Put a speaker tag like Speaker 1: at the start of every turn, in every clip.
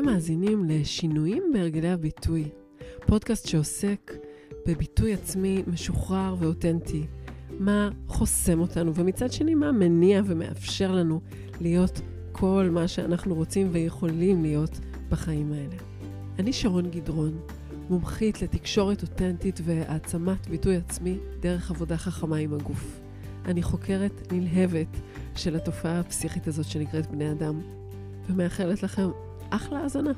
Speaker 1: אתם מאזינים לשינויים בהרגלי הביטוי, פודקאסט שעוסק בביטוי עצמי משוחרר ואותנטי, מה חוסם אותנו, ומצד שני מה מניע ומאפשר לנו להיות כל מה שאנחנו רוצים ויכולים להיות בחיים האלה. אני שרון גדרון, מומחית לתקשורת אותנטית והעצמת ביטוי עצמי דרך עבודה חכמה עם הגוף. אני חוקרת נלהבת של התופעה הפסיכית הזאת שנקראת בני אדם, ומאחלת לכם אחלה האזנה.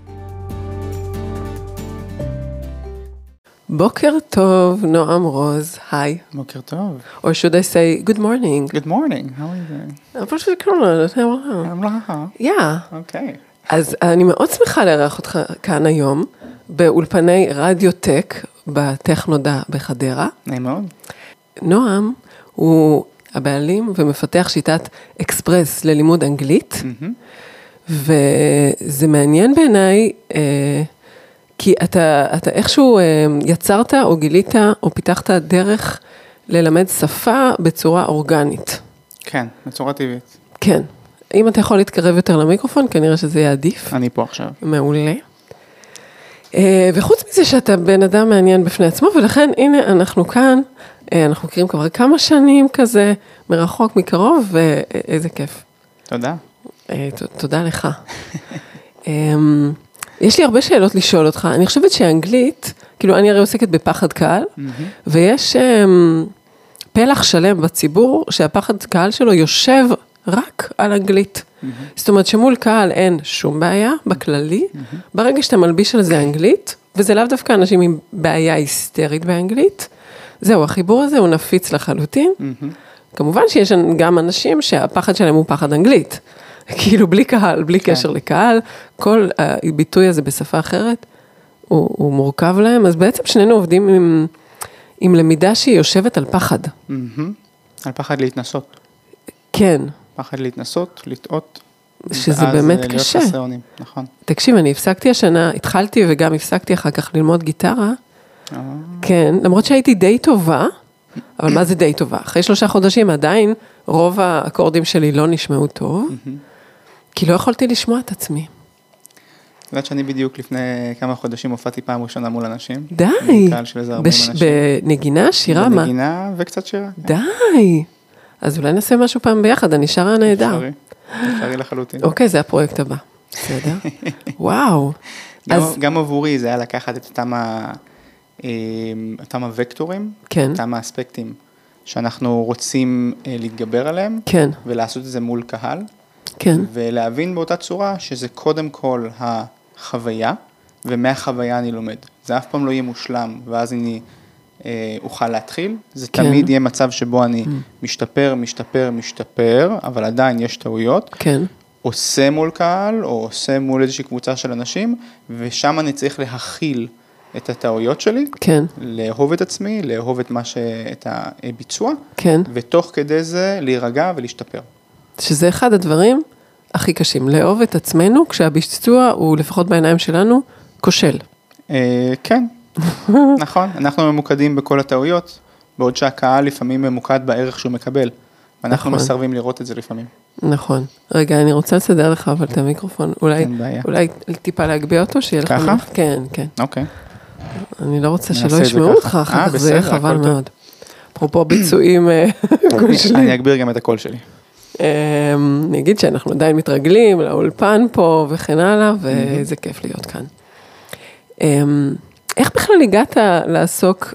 Speaker 1: בוקר טוב, נועם רוז, היי.
Speaker 2: בוקר טוב.
Speaker 1: Or should I say good morning?
Speaker 2: Good morning, how are you doing?
Speaker 1: אני פשוט לא יודעת מה.
Speaker 2: I'm not.
Speaker 1: Yeah.
Speaker 2: אוקיי.
Speaker 1: אז אני מאוד שמחה לארח אותך כאן היום, באולפני רדיו טק בטכנודה בחדרה.
Speaker 2: נעים מאוד.
Speaker 1: נועם הוא הבעלים ומפתח שיטת אקספרס ללימוד אנגלית,
Speaker 2: מהמם.
Speaker 1: וזה מעניין בעיניי, אה, כי אתה, אתה איכשהו אה, יצרת או גילית או פיתחת דרך ללמד שפה בצורה אורגנית.
Speaker 2: כן, בצורה טבעית.
Speaker 1: כן. אם אתה יכול להתקרב יותר למיקרופון, כנראה שזה יהיה עדיף.
Speaker 2: אני פה עכשיו.
Speaker 1: מעולה. אה, וחוץ מזה שאתה בן אדם מעניין בפני עצמו, ולכן הנה אנחנו כאן, אה, אנחנו מכירים כבר כמה שנים כזה, מרחוק, מקרוב, ואיזה כיף.
Speaker 2: תודה.
Speaker 1: אה, תודה לך. אמ, יש לי הרבה שאלות לשאול אותך. אני חושבת שאנגלית, כאילו אני הרי עוסקת בפחד קהל, ויש אמ, פלח שלם בציבור שהפחד קהל שלו יושב רק על אנגלית. זאת אומרת שמול קהל אין שום בעיה בכללי, ברגע שאתה מלביש על זה אנגלית, וזה לאו דווקא אנשים עם בעיה היסטרית באנגלית, זהו, החיבור הזה הוא נפיץ לחלוטין. כמובן שיש גם אנשים שהפחד שלהם הוא פחד אנגלית. כאילו בלי קהל, בלי קשר לקהל, כל הביטוי הזה בשפה אחרת, הוא, הוא מורכב להם, אז בעצם שנינו עובדים עם, עם למידה שהיא יושבת על פחד.
Speaker 2: מהמם. על פחד להתנסות.
Speaker 1: כן,
Speaker 2: פחד להתנסות, לטעות.
Speaker 1: שזה
Speaker 2: ואז,
Speaker 1: באמת
Speaker 2: אה, להיות
Speaker 1: קשה.
Speaker 2: חסרי. נכון.
Speaker 1: תקשיב, אני הפסקתי השנה, התחלתי וגם הפסקתי אחר כך ללמוד גיטרה,
Speaker 2: אה,
Speaker 1: כן, למרות שהייתי די טובה, אבל מה זה די טובה? אחרי שלושה חודשים עדיין רוב האקורדים שלי לא נשמעו טוב, כי לא יכולתי לשמוע את עצמי.
Speaker 2: את יודעת שאני בדיוק לפני כמה חודשים הופעתי פעם ראשונה מול אנשים.
Speaker 1: די,
Speaker 2: עם קהל של איזה 40
Speaker 1: בש-
Speaker 2: אנשים.
Speaker 1: בנגינה, שירה, מה?
Speaker 2: בנגינה וקצת שירה.
Speaker 1: די. אז אולי נעשה משהו פעם ביחד, אני שרה נהדר.
Speaker 2: אפשרי. אפשרי לחלוטין.
Speaker 1: אוקיי, זה הפרויקט הבא. בסדר? וואו.
Speaker 2: גם-
Speaker 1: אז
Speaker 2: גם עבורי זה היה לקחת את אותם ה- אה, אותם הווקטורים,
Speaker 1: כן.
Speaker 2: אותם האספקטים שאנחנו רוצים אה, להתגבר עליהם,
Speaker 1: כן,
Speaker 2: ולעשות את זה מול קהל,
Speaker 1: כן,
Speaker 2: ולהבין באותה צורה שזה קודם כל החוויה, ומהחוויה אני לומד. זה אף פעם לא יהיה מושלם, ואז אני אה, אוכל להתחיל. זה
Speaker 1: כן.
Speaker 2: תמיד יהיה מצב שבו אני משתפר, משתפר, משתפר, אבל עדיין יש טעויות.
Speaker 1: כן,
Speaker 2: עושה מול קהל, או עושה מול איזושהי קבוצה של אנשים, ושם אני צריך להכיל את הטעויות שלי,
Speaker 1: כן,
Speaker 2: לאהוב את עצמי, לאהוב את מה ש... את הביצוע,
Speaker 1: כן.
Speaker 2: ותוך כדי זה להירגע ולהשתפר.
Speaker 1: שזה אחד הדברים הכי קשים, לאהוב את עצמנו כשהביצוע הוא, לפחות בעיניים שלנו, כושל.
Speaker 2: אה, כן, נכון, אנחנו ממוקדים בכל הטעויות, בעוד שהקהל לפעמים ממוקד בערך שהוא מקבל. ואנחנו
Speaker 1: נכון.
Speaker 2: מסרבים לראות את זה לפעמים.
Speaker 1: נכון. רגע, אני רוצה לסדר לך אבל את המיקרופון. אולי, טיפה להגביה אותו, שיהיה לך...
Speaker 2: ככה?
Speaker 1: כן, כן.
Speaker 2: אוקיי.
Speaker 1: אני לא רוצה שלא ישמעו. אותך, אחר
Speaker 2: אה,
Speaker 1: כך זה יהיה חבל. מאוד. אפרופו ביצועים אה, כושלים.
Speaker 2: אני אגביר גם את הקול שלי.
Speaker 1: אמ, אני אגיד שאנחנו עדיין מתרגלים לאולפן פה וכן הלאה, ואיזה כיף להיות כאן. אמ, איך בכלל הגעת לעסוק,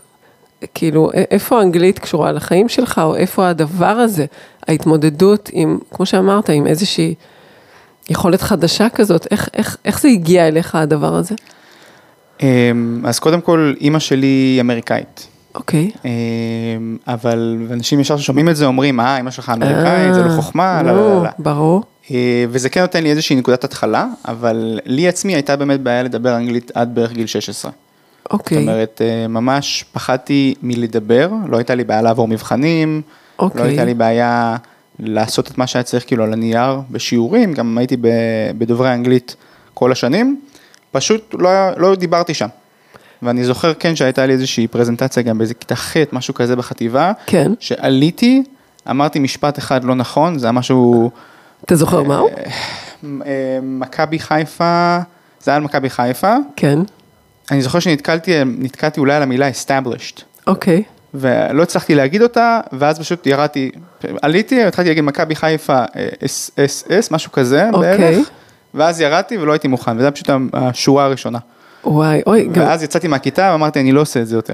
Speaker 1: כאילו, איפה האנגלית קשורה לחיים שלך, או איפה הדבר הזה, ההתמודדות עם, כמו שאמרת, עם איזושהי יכולת חדשה כזאת, איך, איך, איך זה הגיע אליך הדבר הזה?
Speaker 2: אמ, אז קודם כל, אימא שלי אמריקאית.
Speaker 1: אוקיי.
Speaker 2: אמ, אבל אנשים ישר ששומעים את זה אומרים, אה, אמא שלך אמריקאית, זה לא
Speaker 1: אה,
Speaker 2: חוכמה, לא,
Speaker 1: נו,
Speaker 2: לא, לא.
Speaker 1: ברור.
Speaker 2: אה, וזה כן נותן לי איזושהי נקודת התחלה, אבל לי עצמי הייתה באמת בעיה לדבר אנגלית עד בערך גיל 16. זאת
Speaker 1: אוקיי.
Speaker 2: אומרת, אה, ממש פחדתי מלדבר, לא הייתה לי בעיה לעבור מבחנים, לא
Speaker 1: אוקיי.
Speaker 2: הייתה לי בעיה לעשות את מה שהיה צריך כאילו על הנייר בשיעורים, גם הייתי בדוברי אנגלית כל השנים, פשוט לא, לא דיברתי שם. ואני זוכר כן שהייתה לי איזושהי פרזנטציה גם באיזה כיתה ח', משהו כזה בחטיבה,
Speaker 1: כן.
Speaker 2: שעליתי, אמרתי משפט אחד לא נכון, זה היה משהו,
Speaker 1: אתה זוכר מהו?
Speaker 2: אה, מכבי חיפה, זה היה על מכבי חיפה,
Speaker 1: כן,
Speaker 2: אני זוכר שנתקלתי נתקלתי אולי על המילה established,
Speaker 1: אוקיי.
Speaker 2: ולא הצלחתי להגיד אותה, ואז פשוט ירדתי, עליתי, התחלתי להגיד מכבי חיפה אה, אס אס אס, משהו כזה
Speaker 1: אוקיי.
Speaker 2: בערך, ואז ירדתי ולא הייתי מוכן, היה פשוט השורה הראשונה.
Speaker 1: וואי, אוי, גם,
Speaker 2: ואז יצאתי מהכיתה ואמרתי, אני לא עושה את זה יותר.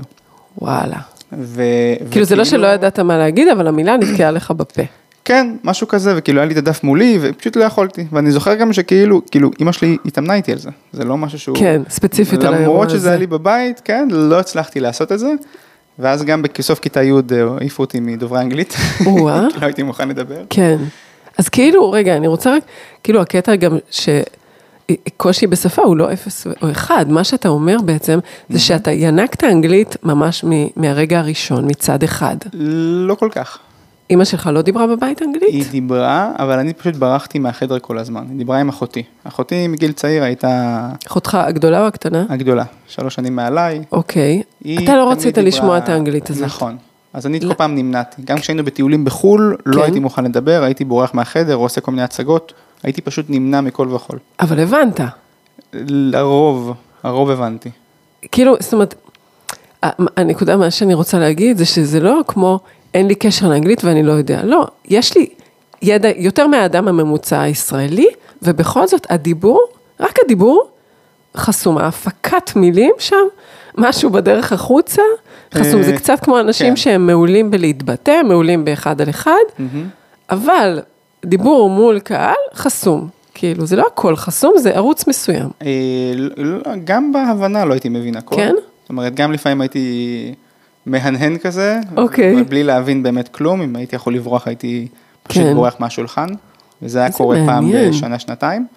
Speaker 1: וואלה.
Speaker 2: ו...
Speaker 1: כאילו זה לא
Speaker 2: וכאילו-
Speaker 1: שלא ידעת מה להגיד, אבל המילה נתקעה לך בפה.
Speaker 2: כן, משהו כזה, וכאילו היה לי את הדף מולי, ופשוט לא יכולתי. ואני זוכר גם שכאילו, כאילו, אימא שלי התאמנה איתי על זה. זה לא משהו שהוא...
Speaker 1: כן, ספציפית על האירוע
Speaker 2: למרות שזה
Speaker 1: הזה.
Speaker 2: היה לי בבית, כן, לא הצלחתי לעשות את זה. ואז גם בסוף כיתה י' אה, העיפו אותי מדוברי אנגלית. כי לא הייתי מוכן לדבר.
Speaker 1: כן. אז כאילו, רגע, אני רוצה רק, כאילו הקטע גם שקושי בשפה הוא לא אפס או אחד, מה שאתה אומר בעצם, זה שאתה ינקת אנגלית ממש מהרגע הראשון, מצד אחד.
Speaker 2: לא כל כך.
Speaker 1: אימא שלך לא דיברה בבית
Speaker 2: היא
Speaker 1: אנגלית?
Speaker 2: דיברה, אבל אני פשוט ברחתי מהחדר כל הזמן. היא דיברה עם אחותי. אחותי מגיל צעיר הייתה
Speaker 1: אחותך הגדולה או הקטנה?
Speaker 2: הגדולה, שלוש שנים מעליי.
Speaker 1: אוקיי.
Speaker 2: היא
Speaker 1: אתה לא רצית
Speaker 2: דיברה-
Speaker 1: לשמוע את האנגלית הזאת.
Speaker 2: נכון. אז אני
Speaker 1: לא.
Speaker 2: כל פעם נמנעתי. גם כשהיינו בטיולים בחו"ל,
Speaker 1: כן.
Speaker 2: לא הייתי מוכן לדבר, הייתי בורח מהחדר עושה כל מיני הצגות, הייתי פשוט נמנע מכל וכול.
Speaker 1: אבל הבנת.
Speaker 2: לרוב, הרוב הבנתי.
Speaker 1: כאילו, זאת אומרת, הנקודה, מה שאני רוצה להגיד, זה שזה לא כמו, אין לי קשר לאנגלית ואני לא יודע. לא, יש לי ידע יותר מהאדם הממוצע הישראלי, ובכל זאת, הדיבור, רק הדיבור, חסום. ההפקת מילים שם, משהו בדרך החוצה, חסום.
Speaker 2: אה,
Speaker 1: זה קצת כמו אנשים
Speaker 2: כן.
Speaker 1: שהם מעולים בלהתבטא, מעולים באחד על אחד, אבל דיבור מול קהל, חסום. כאילו, זה לא הכל חסום, זה ערוץ מסוים.
Speaker 2: אה, לא- גם בהבנה לא הייתי מבין הכל.
Speaker 1: כן?
Speaker 2: זאת אומרת, גם לפעמים הייתי מהנהן כזה,
Speaker 1: אוקיי.
Speaker 2: בלי להבין באמת כלום, אם הייתי יכול לברוח הייתי פשוט
Speaker 1: כן.
Speaker 2: בורח מהשולחן, וזה היה קורה פעם
Speaker 1: מעניין.
Speaker 2: בשנה, שנתיים.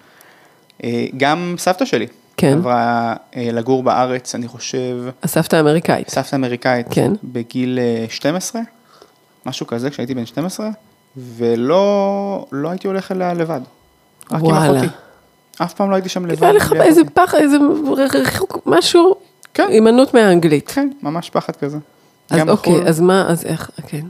Speaker 2: אה, גם סבתא שלי
Speaker 1: כן.
Speaker 2: עברה אה, לגור בארץ, אני חושב,
Speaker 1: הסבתא האמריקאית.
Speaker 2: סבתא אמריקאית,
Speaker 1: כן.
Speaker 2: בגיל אה, 12, משהו כזה, כשהייתי בן 12, ולא לא הייתי הולך אליה לבד. רק עם
Speaker 1: וואלה.
Speaker 2: אחותי. אף פעם לא הייתי שם לבד.
Speaker 1: היה לך איזה. פחד, איזה ריחוק, משהו,
Speaker 2: כן.
Speaker 1: הימנעות מהאנגלית.
Speaker 2: כן, ממש פחד כזה.
Speaker 1: אז אוקיי,
Speaker 2: בחו"ל.
Speaker 1: אז מה, אז איך, כן,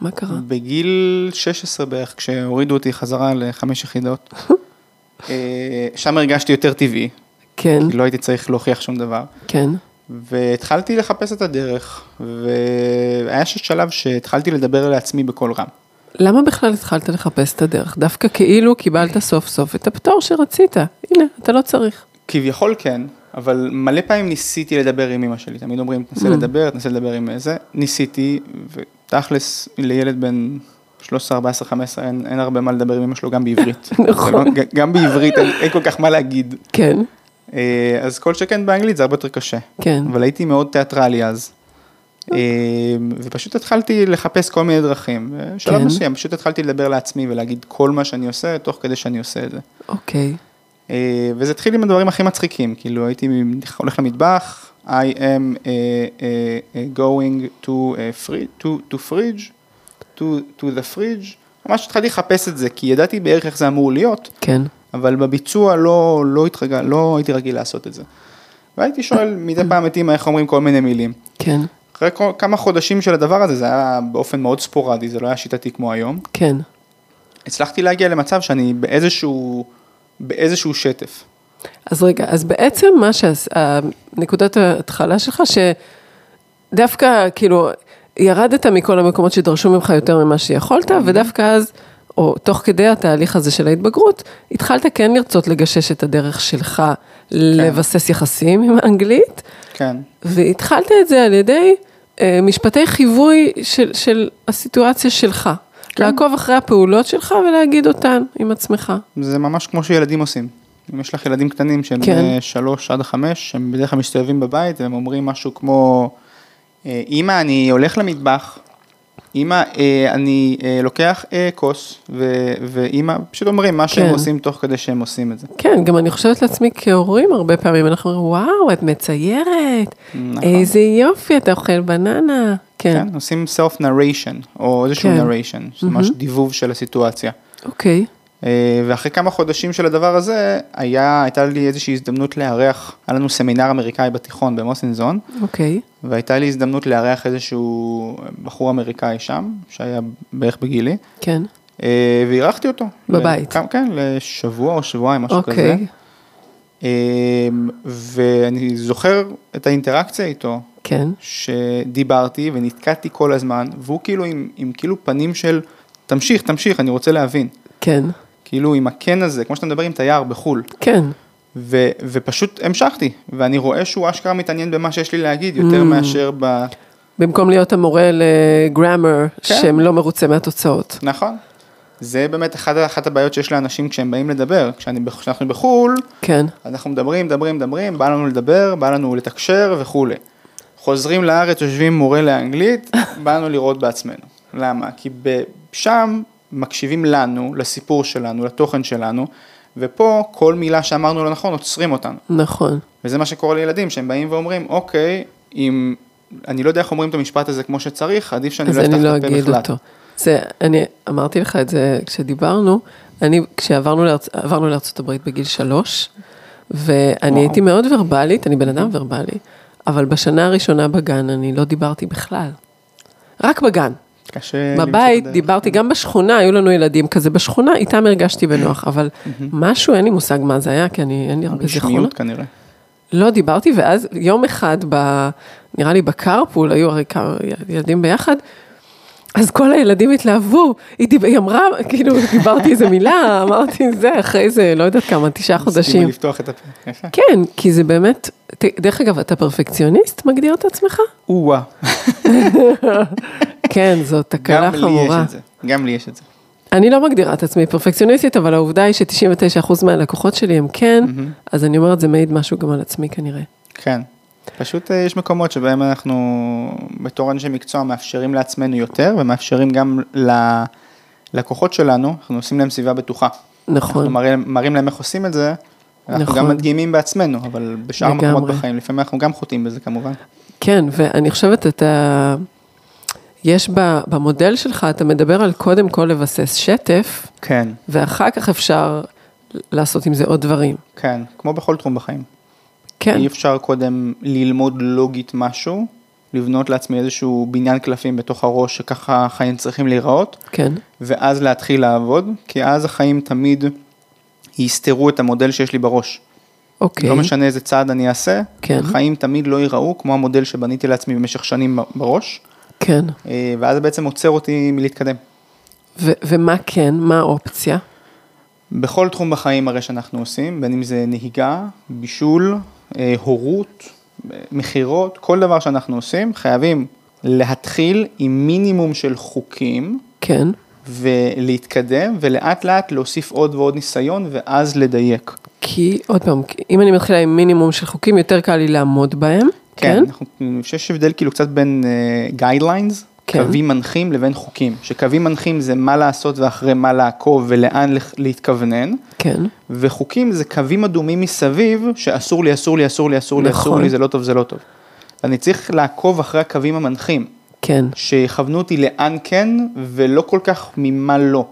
Speaker 1: מה קרה?
Speaker 2: בגיל 16 בערך, כשהורידו אותי חזרה לחמש יחידות, אה, שם הרגשתי יותר טבעי,
Speaker 1: כן,
Speaker 2: כי לא הייתי צריך להוכיח שום דבר.
Speaker 1: כן,
Speaker 2: והתחלתי לחפש את הדרך, והיה שלב שהתחלתי לדבר לעצמי בקול רם.
Speaker 1: למה בכלל התחלת לחפש את הדרך? דווקא כאילו קיבלת סוף סוף את הפטור שרצית, הנה, אתה לא צריך.
Speaker 2: כביכול כן, אבל מלא פעמים ניסיתי לדבר עם אמא שלי, תמיד אומרים, תנסה לדבר, תנסה לדבר עם זה, ניסיתי, ותכלס, לילד בן 13, 14, 15, אין, אין הרבה מה לדבר עם אמא שלו, גם בעברית.
Speaker 1: נכון.
Speaker 2: זה לא- ג- גם בעברית אין, אין כל כך מה להגיד.
Speaker 1: כן,
Speaker 2: אה, אז כל שכן באנגלית זה הרבה יותר קשה.
Speaker 1: כן,
Speaker 2: אבל הייתי מאוד תיאטרלי אז. אה, ופשוט התחלתי לחפש כל מיני דרכים. בשלב
Speaker 1: כן.
Speaker 2: מסוים פשוט התחלתי לדבר לעצמי ולהגיד כל מה שאני עושה, תוך כדי שאני עושה את זה.
Speaker 1: אוקיי,
Speaker 2: אה, וזה התחיל עם הדברים הכי מצחיקים, כאילו הייתי הולך למטבח, I am uh, uh, uh, going to, uh, free, to, to fridge, to, to the fridge, ממש התחלתי לחפש את זה, כי ידעתי בערך איך זה אמור להיות,
Speaker 1: כן,
Speaker 2: אבל בביצוע לא, לא, התרגל, לא הייתי רגיל לעשות את זה. והייתי שואל מדי פעם את אמא איך אומרים כל מיני מילים.
Speaker 1: כן,
Speaker 2: אחרי כל, כמה חודשים של הדבר הזה, זה היה באופן מאוד ספורדי, זה לא היה שיטתי כמו היום.
Speaker 1: כן,
Speaker 2: הצלחתי להגיע למצב שאני באיזשהו, באיזשהו שטף.
Speaker 1: אז רגע, אז בעצם מה שהנקודת ההתחלה שלך, שדווקא כאילו ירדת מכל המקומות שדרשו ממך יותר ממה שיכולת, ודווקא אז, או תוך כדי התהליך הזה של ההתבגרות, התחלת כן לרצות לגשש את הדרך שלך לבסס יחסים עם האנגלית,
Speaker 2: כן.
Speaker 1: והתחלת את זה על ידי משפטי חיווי של, של הסיטואציה שלך.
Speaker 2: כן.
Speaker 1: לעקוב אחרי הפעולות שלך ולהגיד אותן עם עצמך.
Speaker 2: זה ממש כמו שילדים עושים. אם יש לך ילדים קטנים שהם
Speaker 1: כן.
Speaker 2: כן. שלוש עד חמש, הם בדרך כלל מסתובבים בבית והם אומרים משהו כמו, אה, אמא, אני הולך למטבח, אמא, אה, אני אה, לוקח אה, כוס, ו- ואמא, פשוט אומרים מה שהם
Speaker 1: כן.
Speaker 2: עושים תוך כדי שהם עושים את זה.
Speaker 1: כן, גם אני חושבת לעצמי כהורים, הרבה פעמים אנחנו אומרים, וואו, את מציירת,
Speaker 2: נכון.
Speaker 1: איזה יופי, אתה אוכל בננה. כן,
Speaker 2: כן, עושים self narration, או איזשהו
Speaker 1: כן.
Speaker 2: narration, שזה ממש דיבוב של הסיטואציה.
Speaker 1: אוקיי,
Speaker 2: אה, ואחרי כמה חודשים של הדבר הזה, היה, הייתה לי איזושהי הזדמנות לארח, היה לנו סמינר אמריקאי בתיכון במוסינזון,
Speaker 1: אוקיי,
Speaker 2: והייתה לי הזדמנות לארח איזשהו בחור אמריקאי שם, שהיה בערך בגילי,
Speaker 1: כן,
Speaker 2: אה, ואירחתי אותו.
Speaker 1: בבית.
Speaker 2: לכמה- כן, לשבוע או שבועיים, משהו כזה.
Speaker 1: אוקיי,
Speaker 2: אמ, ואני זוכר את האינטראקציה איתו,
Speaker 1: כן,
Speaker 2: שדיברתי ונתקעתי כל הזמן, והוא כאילו עם, עם כאילו פנים של, תמשיך, תמשיך, אני רוצה להבין.
Speaker 1: כן,
Speaker 2: כאילו עם הקן הזה, כמו שאתה מדבר עם תייר בחו"ל.
Speaker 1: כן,
Speaker 2: ו, ופשוט המשכתי, ואני רואה שהוא אשכרה מתעניין במה שיש לי להגיד, יותר
Speaker 1: Mm.
Speaker 2: מאשר ב...
Speaker 1: במקום להיות המורה לגראמר,
Speaker 2: כן.
Speaker 1: שהם לא מרוצה מהתוצאות.
Speaker 2: נכון. זה באמת אחת, אחת הבעיות שיש לאנשים כשהם באים לדבר. כשאני, כשאנחנו בחו"ל,
Speaker 1: כן,
Speaker 2: אנחנו מדברים, מדברים, מדברים, בא לנו לדבר, בא לנו לתקשר וכולי. חוזרים לארץ, יושבים מורה לאנגלית, בא לנו לראות בעצמנו. למה? כי שם מקשיבים לנו, לסיפור שלנו, לתוכן שלנו, ופה כל מילה שאמרנו לא נכון, עוצרים אותנו.
Speaker 1: נכון.
Speaker 2: וזה מה שקורה לילדים, שהם באים ואומרים, אוקיי, אם... אני לא יודע איך אומרים את המשפט הזה כמו שצריך, עדיף שאני לא אפתח
Speaker 1: לא
Speaker 2: את הפה בכלל.
Speaker 1: אותו. זה, אני אמרתי לך את זה כשדיברנו, אני, כשעברנו לארצ, הברית בגיל שלוש, ואני
Speaker 2: וואו.
Speaker 1: הייתי מאוד ורבלית, אני בן אדם ורבלי, אבל בשנה הראשונה בגן אני לא דיברתי בכלל. רק בגן.
Speaker 2: קשה
Speaker 1: בבית. דיברתי, גם בשכונה, היו לנו ילדים כזה בשכונה, איתם הרגשתי בנוח, אבל משהו, אין לי מושג מה זה היה, כי אני, אין לי הרבה זיכרונות.
Speaker 2: רשמיות כנראה.
Speaker 1: לא דיברתי, ואז יום אחד, ב, נראה לי בקרפול, היו הרי כמה ילדים ביחד, אז כל הילדים התלהבו, היא, דיב... היא אמרה, כאילו, דיברתי איזה מילה, אמרתי זה, אחרי זה, לא יודעת כמה, תשעה חודשים.
Speaker 2: לפתוח את הפה.
Speaker 1: כן, כי זה באמת, ת- דרך אגב, אתה פרפקציוניסט, מגדיר את עצמך?
Speaker 2: או-אה.
Speaker 1: כן, זאת תקלה
Speaker 2: גם לי יש
Speaker 1: חמורה.
Speaker 2: את זה. גם לי יש את זה.
Speaker 1: אני לא מגדירה את עצמי פרפקציוניסטית, אבל העובדה היא ש-99% מהלקוחות שלי הם כן, אז אני אומרת, זה מעיד משהו גם על עצמי כנראה.
Speaker 2: כן. פשוט אה, יש מקומות שבהם אנחנו בתור אנשי מקצוע מאפשרים לעצמנו יותר ומאפשרים גם ללקוחות שלנו, אנחנו עושים להם סביבה בטוחה. אנחנו
Speaker 1: נכון,
Speaker 2: מראים, מראים להם איך עושים את זה, אנחנו
Speaker 1: נכון.
Speaker 2: גם מדגימים בעצמנו, אבל בשאר המקומות
Speaker 1: לגמרי.
Speaker 2: בחיים, לפעמים אנחנו גם חוטאים בזה כמובן.
Speaker 1: כן, ואני חושבת, אתה, יש במודל שלך, אתה מדבר על קודם כל לבסס שטף,
Speaker 2: כן,
Speaker 1: ואחר כך אפשר לעשות עם זה עוד דברים.
Speaker 2: כן, כמו בכל תחום בחיים.
Speaker 1: כן,
Speaker 2: אי אפשר קודם ללמוד לוגית משהו, לבנות לעצמי איזשהו בניין קלפים בתוך הראש שככה החיים צריכים להיראות,
Speaker 1: כן,
Speaker 2: ואז להתחיל לעבוד, כי אז החיים תמיד יסתרו את המודל שיש לי בראש.
Speaker 1: אוקיי.
Speaker 2: לא משנה איזה צעד אני אעשה,
Speaker 1: כן.
Speaker 2: החיים תמיד לא ייראו כמו המודל שבניתי לעצמי במשך שנים בראש,
Speaker 1: כן,
Speaker 2: אה, ואז זה בעצם עוצר אותי מלהתקדם.
Speaker 1: ו- ומה כן, מה האופציה?
Speaker 2: בכל תחום בחיים הרי שאנחנו עושים, בין אם זה נהיגה, בישול, אה, הורות, אה, מכירות, כל דבר שאנחנו עושים, חייבים להתחיל עם מינימום של חוקים
Speaker 1: כן,
Speaker 2: ולהתקדם ולאט לאט להוסיף עוד ועוד ניסיון ואז לדייק.
Speaker 1: כי עוד פעם, אם אני מתחילה עם מינימום של חוקים, יותר קל לי לעמוד בהם, כן?
Speaker 2: כן, אני חושב שיש הבדל כאילו קצת בין uh, guidelines,
Speaker 1: כן.
Speaker 2: קווים מנחים לבין חוקים, שקווים מנחים זה מה לעשות ואחרי מה לעקוב ולאן להתכוונן,
Speaker 1: כן,
Speaker 2: וחוקים זה קווים אדומים מסביב שאסור לי, אסור לי, אסור לי, אסור לי, אסור
Speaker 1: נכון.
Speaker 2: לי, זה לא טוב, זה לא טוב. אני צריך לעקוב אחרי הקווים המנחים,
Speaker 1: כן,
Speaker 2: שיכוונו אותי לאן כן ולא כל כך ממה לא.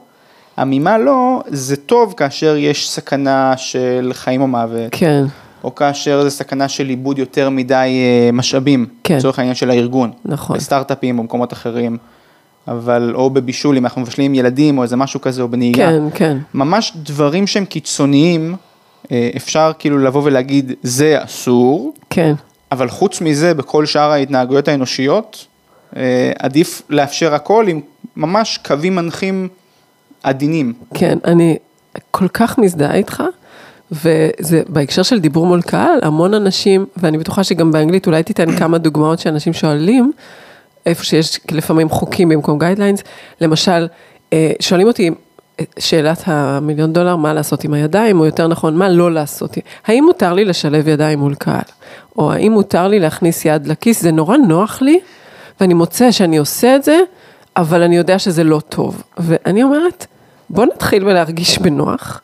Speaker 2: הממה לא זה טוב כאשר יש סכנה של חיים או מוות,
Speaker 1: כן,
Speaker 2: או כאשר זה סכנה של איבוד יותר מדי אה, משאבים,
Speaker 1: כן.
Speaker 2: לצורך העניין של הארגון,
Speaker 1: נכון.
Speaker 2: בסטארט-אפים או במקומות אחרים, אבל או בבישול אם אנחנו מבשלים ילדים או איזה משהו כזה או בנהיגה.
Speaker 1: כן, כן,
Speaker 2: ממש דברים שהם קיצוניים, אה, אפשר כאילו לבוא ולהגיד זה אסור,
Speaker 1: כן,
Speaker 2: אבל חוץ מזה בכל שאר ההתנהגויות האנושיות, אה, עדיף לאפשר הכל עם ממש קווים מנחים עדינים.
Speaker 1: כן, אני כל כך מזדהה איתך, וזה בהקשר של דיבור מול קהל, המון אנשים, ואני בטוחה שגם באנגלית, אולי תיתן כמה דוגמאות שאנשים שואלים, איפה שיש לפעמים חוקים במקום guidelines, למשל, אה, שואלים אותי, אה, שאלת המיליון דולר, מה לעשות עם הידיים, או יותר נכון, מה לא לעשות. האם מותר לי לשלב ידיים מול קהל? או האם מותר לי להכניס יד לכיס? זה נורא נוח לי, ואני מוצא שאני עושה את זה, אבל אני יודע שזה לא טוב. ואני אומרת, בוא נתחיל בלהרגיש בנוח.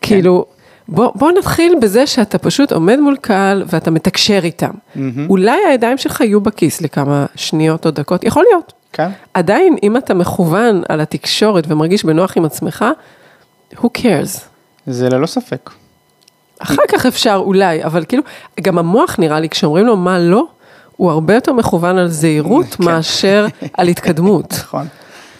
Speaker 1: כאילו, בוא, בוא נתחיל בזה שאתה פשוט עומד מול קהל ואתה מתקשר איתם. אולי הידיים שלך יהיו בכיס לכמה שניות או דקות, יכול להיות.
Speaker 2: כן?
Speaker 1: עדיין, אם אתה מכוון על התקשורת ומרגיש בנוח עם עצמך, who cares?
Speaker 2: זה ללא ספק.
Speaker 1: אחר כך אפשר אולי, אבל כאילו, גם המוח נראה לי, כשאומרים לו מה לא, הוא הרבה יותר מכוון על זהירות
Speaker 2: כן.
Speaker 1: מאשר על התקדמות.
Speaker 2: נכון.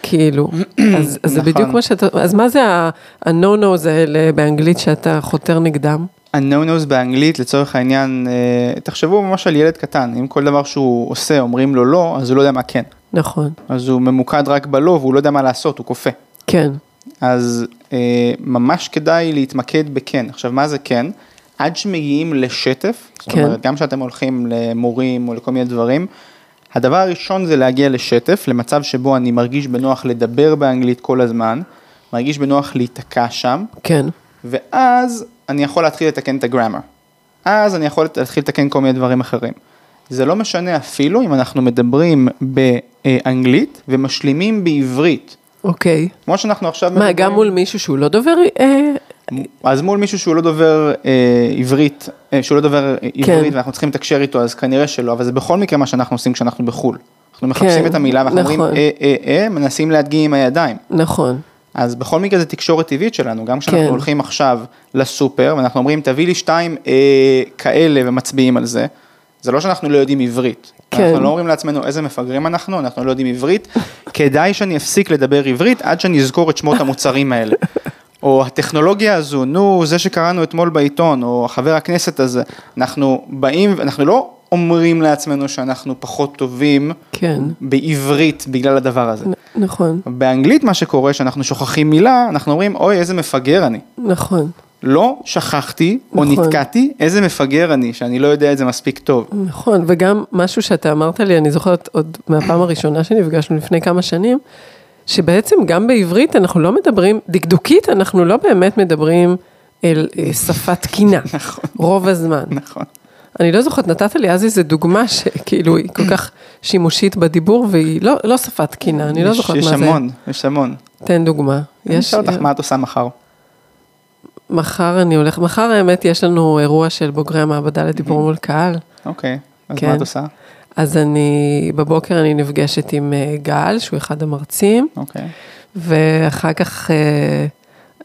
Speaker 1: כאילו, אז, אז זה
Speaker 2: נכון.
Speaker 1: בדיוק מה שאתה, אז מה זה ה-no-nos האלה באנגלית שאתה חותר נגדם?
Speaker 2: ה-no-nos באנגלית לצורך העניין, אה, תחשבו ממש על ילד קטן, אם כל דבר שהוא עושה אומרים לו לא, אז הוא לא יודע מה כן.
Speaker 1: נכון,
Speaker 2: אז הוא ממוקד רק בלא והוא לא יודע מה לעשות, הוא כופה.
Speaker 1: כן,
Speaker 2: אז אה, ממש כדאי להתמקד בכן. עכשיו, מה זה כן? עד שמגיעים לשטף, זאת
Speaker 1: כן.
Speaker 2: אומרת, גם כשאתם הולכים למורים או לכל מיני דברים, הדבר הראשון זה להגיע לשטף, למצב שבו אני מרגיש בנוח לדבר באנגלית כל הזמן, מרגיש בנוח להיתקע שם,
Speaker 1: כן,
Speaker 2: ואז אני יכול להתחיל לתקן את הגרמר. אז אני יכול להתחיל לתקן כל מיני דברים אחרים. זה לא משנה אפילו אם אנחנו מדברים באנגלית ומשלימים בעברית.
Speaker 1: אוקיי.
Speaker 2: כמו שאנחנו עכשיו
Speaker 1: מה, גם מול מישהו שהוא לא דובר, אה,
Speaker 2: אז מול מישהו שהוא לא דובר אה, עברית, אה, שהוא לא דובר אה,
Speaker 1: כן.
Speaker 2: עברית ואנחנו צריכים לתקשר איתו, אז כנראה שלא, אבל זה בכל מקרה מה שאנחנו עושים כשאנחנו בחו"ל. אנחנו מחפשים
Speaker 1: כן,
Speaker 2: את המילה ואנחנו אומרים
Speaker 1: נכון.
Speaker 2: אה, אה, אה, מנסים להדגים עם הידיים.
Speaker 1: נכון,
Speaker 2: אז בכל מקרה זה תקשורת טבעית שלנו, גם כשאנחנו
Speaker 1: כן.
Speaker 2: הולכים עכשיו לסופר ואנחנו אומרים תביא לי שתיים אה, כאלה ומצביעים על זה, זה לא שאנחנו לא יודעים עברית.
Speaker 1: כן.
Speaker 2: אנחנו לא אומרים לעצמנו איזה מפגרים אנחנו, אנחנו לא יודעים עברית, כדאי שאני אפסיק לדבר עברית עד שאני אזכור את שמות המוצרים האלה. או הטכנולוגיה הזו, נו, זה שקראנו אתמול בעיתון, או חבר הכנסת הזה, אנחנו באים, אנחנו לא אומרים לעצמנו שאנחנו פחות טובים
Speaker 1: כן,
Speaker 2: בעברית בגלל הדבר הזה.
Speaker 1: נ- נכון,
Speaker 2: באנגלית מה שקורה, שאנחנו שוכחים מילה, אנחנו אומרים, אוי, איזה מפגר אני.
Speaker 1: נכון,
Speaker 2: לא שכחתי או
Speaker 1: נכון.
Speaker 2: נתקעתי, איזה מפגר אני, שאני לא יודע את זה מספיק טוב.
Speaker 1: נכון, וגם משהו שאתה אמרת לי, אני זוכרת עוד מהפעם הראשונה שנפגשנו לפני כמה שנים, שבעצם גם בעברית אנחנו לא מדברים, דקדוקית אנחנו לא באמת מדברים אל אה, שפה תקינה,
Speaker 2: נכון.
Speaker 1: רוב הזמן.
Speaker 2: נכון.
Speaker 1: אני לא זוכרת, נתת לי אז איזה דוגמה שכאילו היא כל כך שימושית בדיבור והיא לא, לא שפה תקינה, אני לא
Speaker 2: יש-
Speaker 1: זוכרת
Speaker 2: יש
Speaker 1: מה זה.
Speaker 2: המון, יש המון.
Speaker 1: תן דוגמה.
Speaker 2: אני
Speaker 1: יש,
Speaker 2: אשאל אותך מה את עושה מחר.
Speaker 1: מחר אני הולך, מחר האמת יש לנו אירוע של בוגרי המעבדה לדיבור מול קהל.
Speaker 2: אוקיי, אז
Speaker 1: כן.
Speaker 2: מה את עושה?
Speaker 1: אז אני, בבוקר אני נפגשת עם אה, גל, שהוא אחד המרצים,
Speaker 2: אוקיי.
Speaker 1: ואחר כך אה,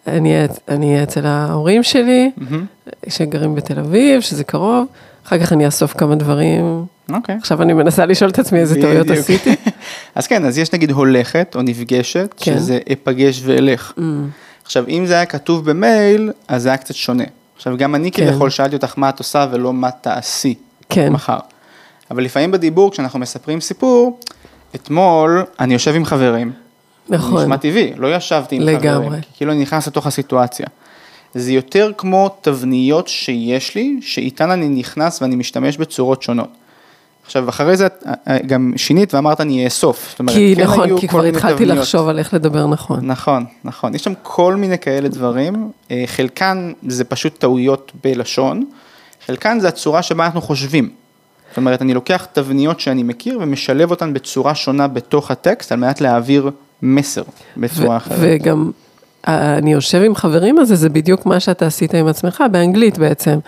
Speaker 1: אני אהיה- אצל ההורים שלי,
Speaker 2: מהמם.
Speaker 1: שגרים בתל אביב, שזה קרוב, אחר כך אני אאסוף כמה דברים.
Speaker 2: אוקיי.
Speaker 1: עכשיו אני מנסה לשאול את עצמי איזה טעויות. עשיתי.
Speaker 2: אז כן, אז יש נגיד הולכת או נפגשת,
Speaker 1: כן.
Speaker 2: שזה אפגש ואלך.
Speaker 1: Mm,
Speaker 2: עכשיו, אם זה היה כתוב במייל, אז זה היה קצת שונה. עכשיו, גם אני
Speaker 1: כן.
Speaker 2: כביכול שאלתי אותך מה את עושה ולא מה תעשי
Speaker 1: כן,
Speaker 2: מחר. אבל לפעמים בדיבור, כשאנחנו מספרים סיפור, אתמול אני יושב עם חברים.
Speaker 1: נכון.
Speaker 2: נשמע טבעי, לא ישבתי עם
Speaker 1: לגמרי.
Speaker 2: חברים, כי כאילו אני נכנס לתוך הסיטואציה. זה יותר כמו תבניות שיש לי, שאיתן אני נכנס ואני משתמש בצורות שונות. עכשיו, אחרי זה את, אה, גם שינית ואמרת אני אאסוף. זאת אומרת,
Speaker 1: כי
Speaker 2: כן
Speaker 1: נכון, כי כבר התחלתי
Speaker 2: תבניות.
Speaker 1: לחשוב על איך לדבר נכון.
Speaker 2: נכון, נכון. יש שם כל מיני כאלה דברים, אה, חלקן זה פשוט טעויות בלשון, חלקן זה הצורה שבה אנחנו חושבים. זאת אומרת, אני לוקח תבניות שאני מכיר ומשלב אותן בצורה שונה בתוך הטקסט על מנת להעביר מסר בצורה אחרת.
Speaker 1: וגם אה, אני יושב עם חברים הזה, זה בדיוק מה שאתה עשית עם עצמך, באנגלית בעצם.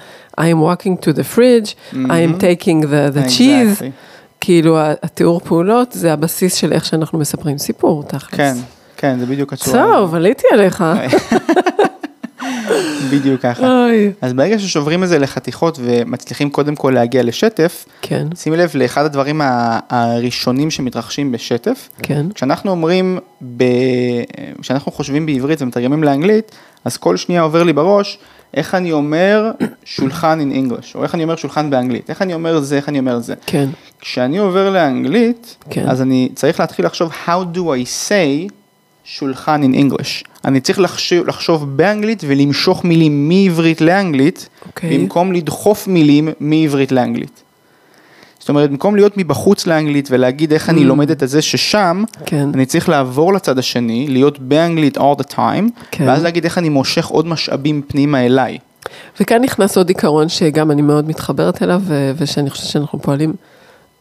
Speaker 1: I am walking to the fridge, I am taking the, the cheese.
Speaker 2: Exactly.
Speaker 1: כאילו התיאור פעולות זה הבסיס של איך שאנחנו מספרים סיפור, תכלס.
Speaker 2: כן, כן, זה בדיוק הצורה.
Speaker 1: טוב, עליתי עליך.
Speaker 2: בדיוק ככה.
Speaker 1: אוי.
Speaker 2: אז ברגע ששוברים את זה לחתיכות ומצליחים קודם כל להגיע לשטף,
Speaker 1: כן,
Speaker 2: שימי לב לאחד הדברים הראשונים שמתרחשים בשטף,
Speaker 1: כן,
Speaker 2: כשאנחנו אומרים, ב... כשאנחנו חושבים בעברית ומתרגמים לאנגלית, אז כל שנייה עובר לי בראש, איך אני אומר שולחן in English, או איך אני אומר שולחן באנגלית, איך אני אומר זה, איך אני אומר זה.
Speaker 1: כן,
Speaker 2: כשאני עובר לאנגלית,
Speaker 1: כן.
Speaker 2: אז אני צריך להתחיל לחשוב how do I say שולחן in English. אני צריך לחשוב, לחשוב באנגלית ולמשוך מילים מעברית לאנגלית,
Speaker 1: אוקיי.
Speaker 2: במקום לדחוף מילים מעברית לאנגלית. זאת אומרת, במקום להיות מבחוץ לאנגלית ולהגיד איך אני לומד את זה ששם,
Speaker 1: Mm. כן.
Speaker 2: אני צריך לעבור לצד השני, להיות באנגלית all the time,
Speaker 1: כן.
Speaker 2: ואז להגיד איך אני מושך עוד משאבים פנימה אליי.
Speaker 1: וכאן נכנס עוד עיקרון שגם אני מאוד מתחברת אליו, ושאני חושבת שאנחנו פועלים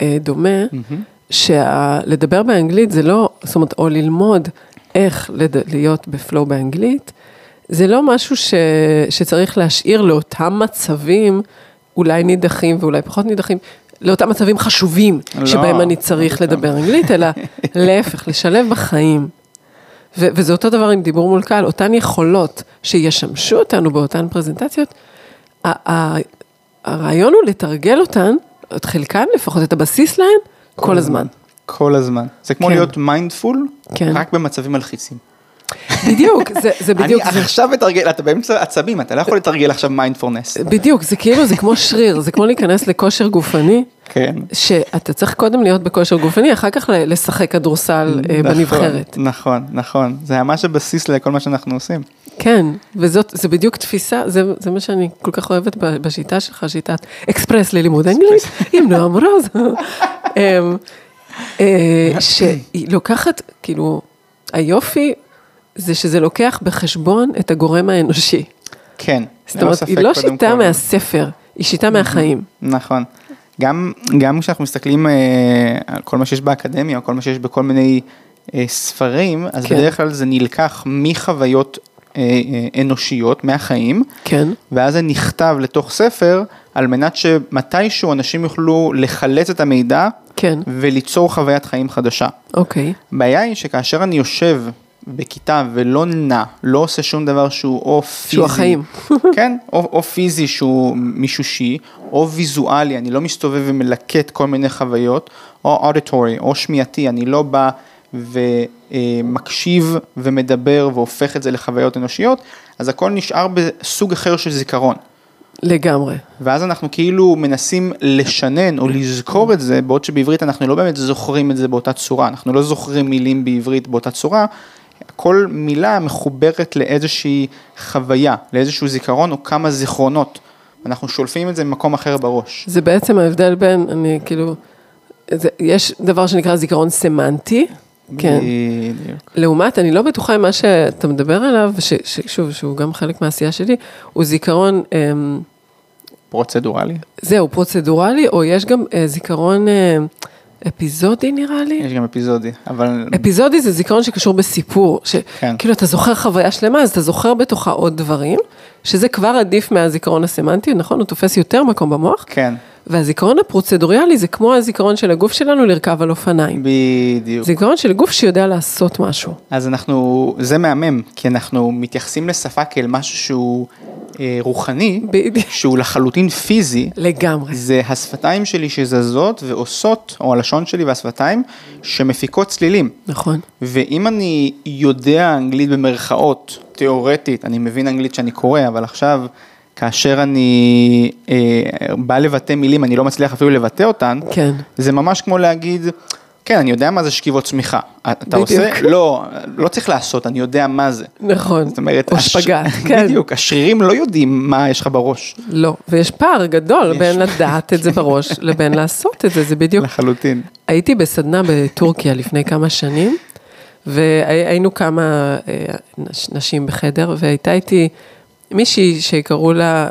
Speaker 1: אה, דומה, שלדבר באנגלית זה לא, זאת אומרת, או ללמוד איך לד... להיות בפלואו באנגלית, זה לא משהו ש... שצריך להשאיר לאותם מצבים, אולי נידחים ואולי פחות נידחים, לאותם מצבים חשובים,
Speaker 2: לא,
Speaker 1: שבהם אני צריך. לדבר אנגלית, אלא להפך, לשלב בחיים. ו- וזה אותו דבר עם דיבור מול קהל, אותן יכולות שישמשו אותנו באותן פרזנטציות, ה- ה- הרעיון הוא לתרגל אותן, את חלקן לפחות, את הבסיס להן, כל הזמן.
Speaker 2: כל הזמן. זה כמו
Speaker 1: כן.
Speaker 2: להיות mindful,
Speaker 1: כן.
Speaker 2: רק במצבים מלחיצים.
Speaker 1: בדיוק, זה, זה בדיוק,
Speaker 2: אני
Speaker 1: זה,
Speaker 2: עכשיו מתרגל, אתה באמצע עצבים, אתה לא יכול לתרגל עכשיו מיינדפורנס.
Speaker 1: בדיוק, זה כאילו, זה כמו שריר, זה כמו להיכנס לכושר גופני,
Speaker 2: כן.
Speaker 1: שאתה צריך קודם להיות בכושר גופני, אחר כך לשחק כדורסל אה,
Speaker 2: נכון,
Speaker 1: בנבחרת.
Speaker 2: נכון, נכון, זה ממש הבסיס לכל מה שאנחנו עושים.
Speaker 1: כן, וזאת, זה בדיוק תפיסה, זה, זה מה שאני כל כך אוהבת בשיטה שלך, שיטת אקספרס ללימוד אנגלית, עם נועם רוז. אמ, אה, שהיא לוקחת, כאילו, היופי זה שזה לוקח בחשבון את הגורם האנושי.
Speaker 2: כן,
Speaker 1: זאת אומרת, היא לא שיטה. מהספר, היא שיטה מהחיים.
Speaker 2: נכון. גם, גם כשאנחנו מסתכלים אה, על כל מה שיש באקדמיה, או כל מה שיש בכל מיני אה, ספרים, אז
Speaker 1: כן.
Speaker 2: בדרך כלל זה נלקח מחוויות אה, אה, אנושיות, מהחיים,
Speaker 1: כן,
Speaker 2: ואז זה נכתב לתוך ספר, על מנת שמתישהו אנשים יוכלו לחלץ את המידע
Speaker 1: כן,
Speaker 2: וליצור חוויית חיים חדשה.
Speaker 1: אוקיי,
Speaker 2: הבעיה היא שכאשר אני יושב בכיתה ולא נע, לא עושה שום דבר שהוא או פיזי,
Speaker 1: שהוא החיים.
Speaker 2: כן, או, או פיזי שהוא מישושי, או ויזואלי, אני לא מסתובב ומלקט כל מיני חוויות, או אודיטורי, או שמיעתי, אני לא בא ומקשיב ומדבר והופך את זה לחוויות אנושיות, אז הכל נשאר בסוג אחר של זיכרון.
Speaker 1: לגמרי.
Speaker 2: ואז אנחנו כאילו מנסים לשנן או לזכור את זה, בעוד שבעברית אנחנו לא באמת זוכרים את זה באותה צורה, אנחנו לא זוכרים מילים בעברית באותה צורה, כל מילה מחוברת לאיזושהי חוויה, לאיזשהו זיכרון או כמה זיכרונות. אנחנו שולפים את זה ממקום אחר בראש.
Speaker 1: זה בעצם ההבדל בין, אני כאילו, זה, יש דבר שנקרא זיכרון סמנטי, כן.
Speaker 2: בדיוק.
Speaker 1: לעומת, אני לא בטוחה אם מה שאתה מדבר עליו, ששוב, שהוא גם חלק מהעשייה שלי, הוא זיכרון, אמ,
Speaker 2: פרוצדורלי.
Speaker 1: זהו, פרוצדורלי, או יש גם אה, זיכרון אה, אפיזודי נראה לי.
Speaker 2: יש גם אפיזודי, אבל
Speaker 1: אפיזודי זה זיכרון שקשור בסיפור,
Speaker 2: כן.
Speaker 1: שכאילו אתה זוכר חוויה שלמה, אז אתה זוכר בתוכה עוד דברים, שזה כבר עדיף מהזיכרון הסמנטי, נכון? הוא תופס יותר מקום במוח.
Speaker 2: כן,
Speaker 1: והזיכרון הפרוצדוריאלי זה כמו הזיכרון של הגוף שלנו לרכב על אופניים.
Speaker 2: בדיוק.
Speaker 1: זיכרון של גוף שיודע לעשות משהו.
Speaker 2: אז אנחנו, זה מהמם, כי אנחנו מתייחסים לשפה כאל משהו שהוא אה, רוחני,
Speaker 1: בדיוק.
Speaker 2: שהוא לחלוטין פיזי,
Speaker 1: לגמרי.
Speaker 2: זה השפתיים שלי שזזות ועושות, או הלשון שלי והשפתיים, שמפיקות צלילים.
Speaker 1: נכון.
Speaker 2: ואם אני יודע אנגלית במרכאות, תיאורטית, אני מבין אנגלית שאני קורא, אבל עכשיו, כאשר אני אה, בא לבטא מילים, אני לא מצליח אפילו לבטא אותן,
Speaker 1: כן.
Speaker 2: זה ממש כמו להגיד, כן, אני יודע מה זה שכיבות צמיחה. אתה
Speaker 1: בדיוק.
Speaker 2: עושה? לא, לא צריך לעשות, אני יודע מה זה.
Speaker 1: נכון.
Speaker 2: זאת אומרת,
Speaker 1: או
Speaker 2: הש-
Speaker 1: שפגאט, כן.
Speaker 2: בדיוק, השרירים לא יודעים מה יש לך בראש.
Speaker 1: לא, ויש פער גדול בין לדעת את זה בראש לבין לעשות את זה, זה בדיוק.
Speaker 2: לחלוטין.
Speaker 1: הייתי בסדנה בטורקיה לפני כמה שנים, והיינו כמה אה, נש- נשים בחדר, והייתה איתי מישהי שקראו לה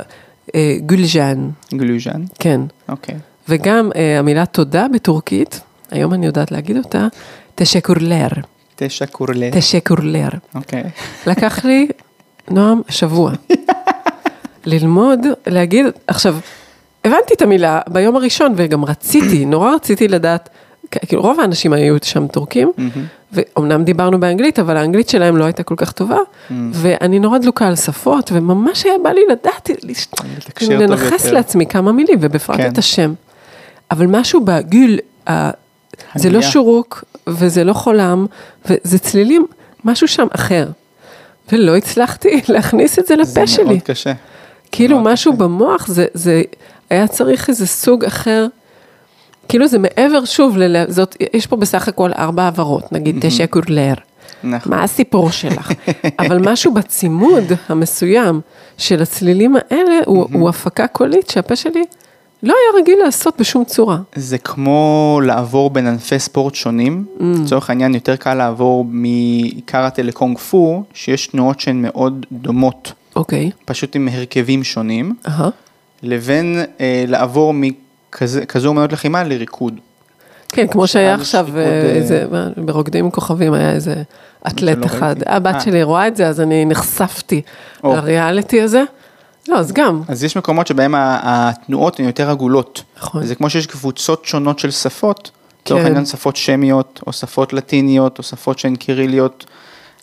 Speaker 1: אה, גולז'אן,
Speaker 2: גלוז'ן,
Speaker 1: כן.
Speaker 2: אוקיי.
Speaker 1: וגם אה, המילה תודה בטורקית, היום אני יודעת להגיד אותה, תשקורלר,
Speaker 2: תשע קורלה.
Speaker 1: תשקורלר.
Speaker 2: אוקיי.
Speaker 1: לקח לי, נועם, שבוע. ללמוד, להגיד, עכשיו, הבנתי את המילה ביום הראשון וגם רציתי, נורא רציתי לדעת, כאילו רוב האנשים היו שם טורקים, ואומנם דיברנו באנגלית, אבל האנגלית שלהם לא הייתה כל כך טובה, ואני נורא דלוקה על שפות, וממש היה בא לי לדעת,
Speaker 2: טוב
Speaker 1: לנכס. לעצמי כמה מילים, ובפרט
Speaker 2: כן.
Speaker 1: את השם. אבל משהו בגיל, זה לא. שורוק, וזה לא חולם, וזה צלילים, משהו שם אחר. ולא הצלחתי להכניס את זה לפה
Speaker 2: זה
Speaker 1: שלי.
Speaker 2: מאוד קשה.
Speaker 1: כאילו
Speaker 2: מאוד
Speaker 1: משהו
Speaker 2: קשה.
Speaker 1: במוח, זה, זה היה צריך איזה סוג אחר. כאילו זה מעבר, שוב, ל, זאת, יש פה בסך הכל ארבע העברות, נגיד תשע קורלר.
Speaker 2: נכון.
Speaker 1: מה הסיפור שלך? אבל משהו בצימוד המסוים של הצלילים האלה, הוא, הוא הפקה קולית שהפה שלי לא היה רגיל לעשות בשום צורה.
Speaker 2: זה כמו לעבור בין ענפי ספורט שונים,
Speaker 1: Mm.
Speaker 2: לצורך העניין יותר קל לעבור מקראטה לקונג פו, שיש תנועות שהן מאוד דומות,
Speaker 1: אוקיי,
Speaker 2: פשוט עם הרכבים שונים,
Speaker 1: אהה,
Speaker 2: לבין אה, לעבור מכזו אמנות לחימה לריקוד.
Speaker 1: כן, כמו שהיה עכשיו, אה,
Speaker 2: אה,
Speaker 1: איזה, ברוקדים עם כוכבים היה איזה אתלט
Speaker 2: שלא
Speaker 1: אחד. הבת
Speaker 2: אה.
Speaker 1: שלי רואה את זה, אז אני נחשפתי. לריאליטי הזה. לא, אז גם,
Speaker 2: אז יש מקומות שבהם התנועות הן יותר עגולות.
Speaker 1: נכון.
Speaker 2: זה כמו שיש קבוצות שונות של שפות, לצורך
Speaker 1: כן.
Speaker 2: העניין שפות שמיות, או שפות לטיניות, או שפות שהן קיריליות,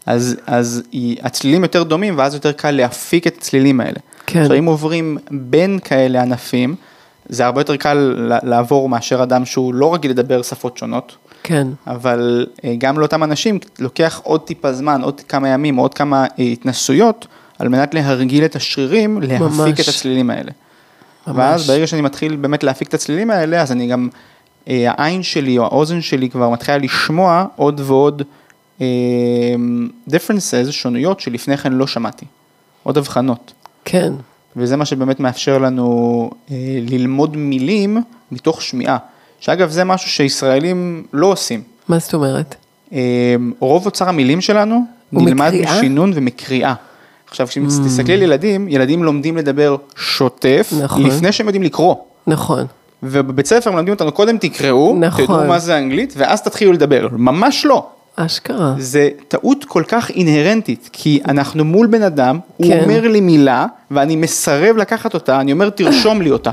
Speaker 2: אז, אז הצלילים יותר דומים, ואז יותר קל להפיק את הצלילים האלה.
Speaker 1: כן.
Speaker 2: עכשיו, אם עוברים בין כאלה ענפים, זה הרבה יותר קל לעבור מאשר אדם שהוא לא רגיל לדבר שפות שונות.
Speaker 1: כן.
Speaker 2: אבל אה, גם לאותם אנשים לוקח עוד טיפה זמן, עוד כמה ימים, עוד כמה אה, התנסויות, על מנת להרגיל את השרירים, להפיק
Speaker 1: ממש.
Speaker 2: את הצלילים האלה.
Speaker 1: ממש.
Speaker 2: ואז ברגע שאני מתחיל באמת להפיק את הצלילים האלה, אז אני גם, אה, העין שלי או האוזן שלי כבר מתחילה לשמוע עוד ועוד differences, שונויות שלפני כן לא שמעתי, עוד הבחנות.
Speaker 1: כן.
Speaker 2: וזה מה שבאמת מאפשר לנו אה, ללמוד מילים מתוך שמיעה. שאגב, זה משהו שישראלים לא עושים.
Speaker 1: מה זאת אומרת?
Speaker 2: אה, רוב אוצר המילים שלנו נלמד
Speaker 1: מקריאה?
Speaker 2: משינון ומקריאה. עכשיו, כשתסתכלי על ילדים, ילדים לומדים לדבר שוטף,
Speaker 1: נכון.
Speaker 2: לפני שהם יודעים לקרוא.
Speaker 1: נכון.
Speaker 2: ובבית ספר מלמדים אותנו, קודם תקראו,
Speaker 1: נכון.
Speaker 2: תדעו מה זה אנגלית, ואז תתחילו לדבר. ממש לא.
Speaker 1: אשכרה.
Speaker 2: זה טעות כל כך אינהרנטית, כי אנחנו מול בן אדם, הוא
Speaker 1: כן.
Speaker 2: אומר לי מילה, ואני מסרב לקחת אותה, אני אומר תרשום לי אותה.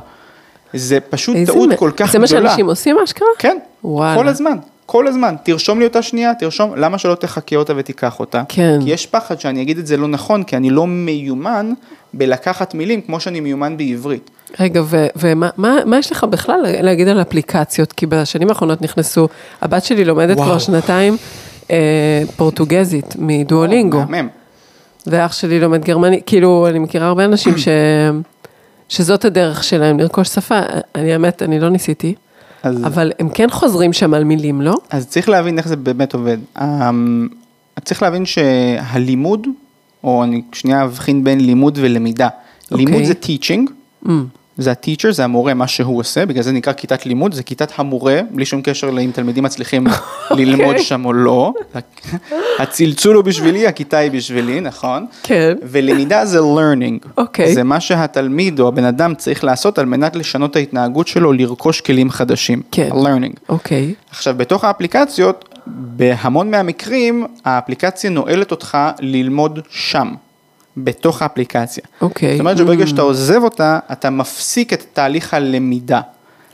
Speaker 2: זה פשוט טעות
Speaker 1: מ-
Speaker 2: כל כך
Speaker 1: זה מה
Speaker 2: גדולה.
Speaker 1: שאנשים עושים אשכרה?
Speaker 2: כן,
Speaker 1: וואלה.
Speaker 2: כל הזמן, כל הזמן, תרשום לי אותה שנייה, תרשום, למה שלא תחכה אותה ותיקח אותה?
Speaker 1: כן.
Speaker 2: כי יש פחד שאני אגיד את זה לא נכון, כי אני לא מיומן בלקחת מילים כמו שאני מיומן בעברית.
Speaker 1: רגע, ו- ומה מה, מה יש לך בכלל להגיד על אפליקציות? כי בשנים האחרונות נכנסו, הבת שלי לומדת
Speaker 2: וואו.
Speaker 1: כבר שנתיים פורטוגזית מדואלינגו,
Speaker 2: מהמם.
Speaker 1: ואח שלי לומד גרמנית, כאילו, אני מכירה הרבה אנשים ש... שזאת הדרך שלהם לרכוש שפה, אני האמת, אני לא ניסיתי,
Speaker 2: אז,
Speaker 1: אבל הם כן חוזרים שם על מילים, לא?
Speaker 2: אז צריך להבין איך זה באמת עובד. אמ, צריך להבין שהלימוד, או אני שנייה אבחין בין לימוד ולמידה.
Speaker 1: אוקיי.
Speaker 2: לימוד זה teaching,
Speaker 1: Mm,
Speaker 2: זה הטיצ'ר, זה המורה, מה שהוא עושה, בגלל זה נקרא כיתת לימוד, זה כיתת המורה, בלי שום קשר לאם תלמידים מצליחים ללמוד שם או לא. הצלצול הוא בשבילי, הכיתה היא בשבילי, נכון?
Speaker 1: כן.
Speaker 2: ולמידה זה learning.
Speaker 1: אוקיי.
Speaker 2: זה מה שהתלמיד או הבן אדם צריך לעשות על מנת לשנות את ההתנהגות שלו, לרכוש כלים חדשים.
Speaker 1: כן.
Speaker 2: learning.
Speaker 1: אוקיי,
Speaker 2: עכשיו, בתוך האפליקציות, בהמון מהמקרים, האפליקציה נועלת אותך ללמוד שם, בתוך האפליקציה.
Speaker 1: אוקיי.
Speaker 2: זאת אומרת שברגע שאתה עוזב אותה, אתה מפסיק את תהליך הלמידה.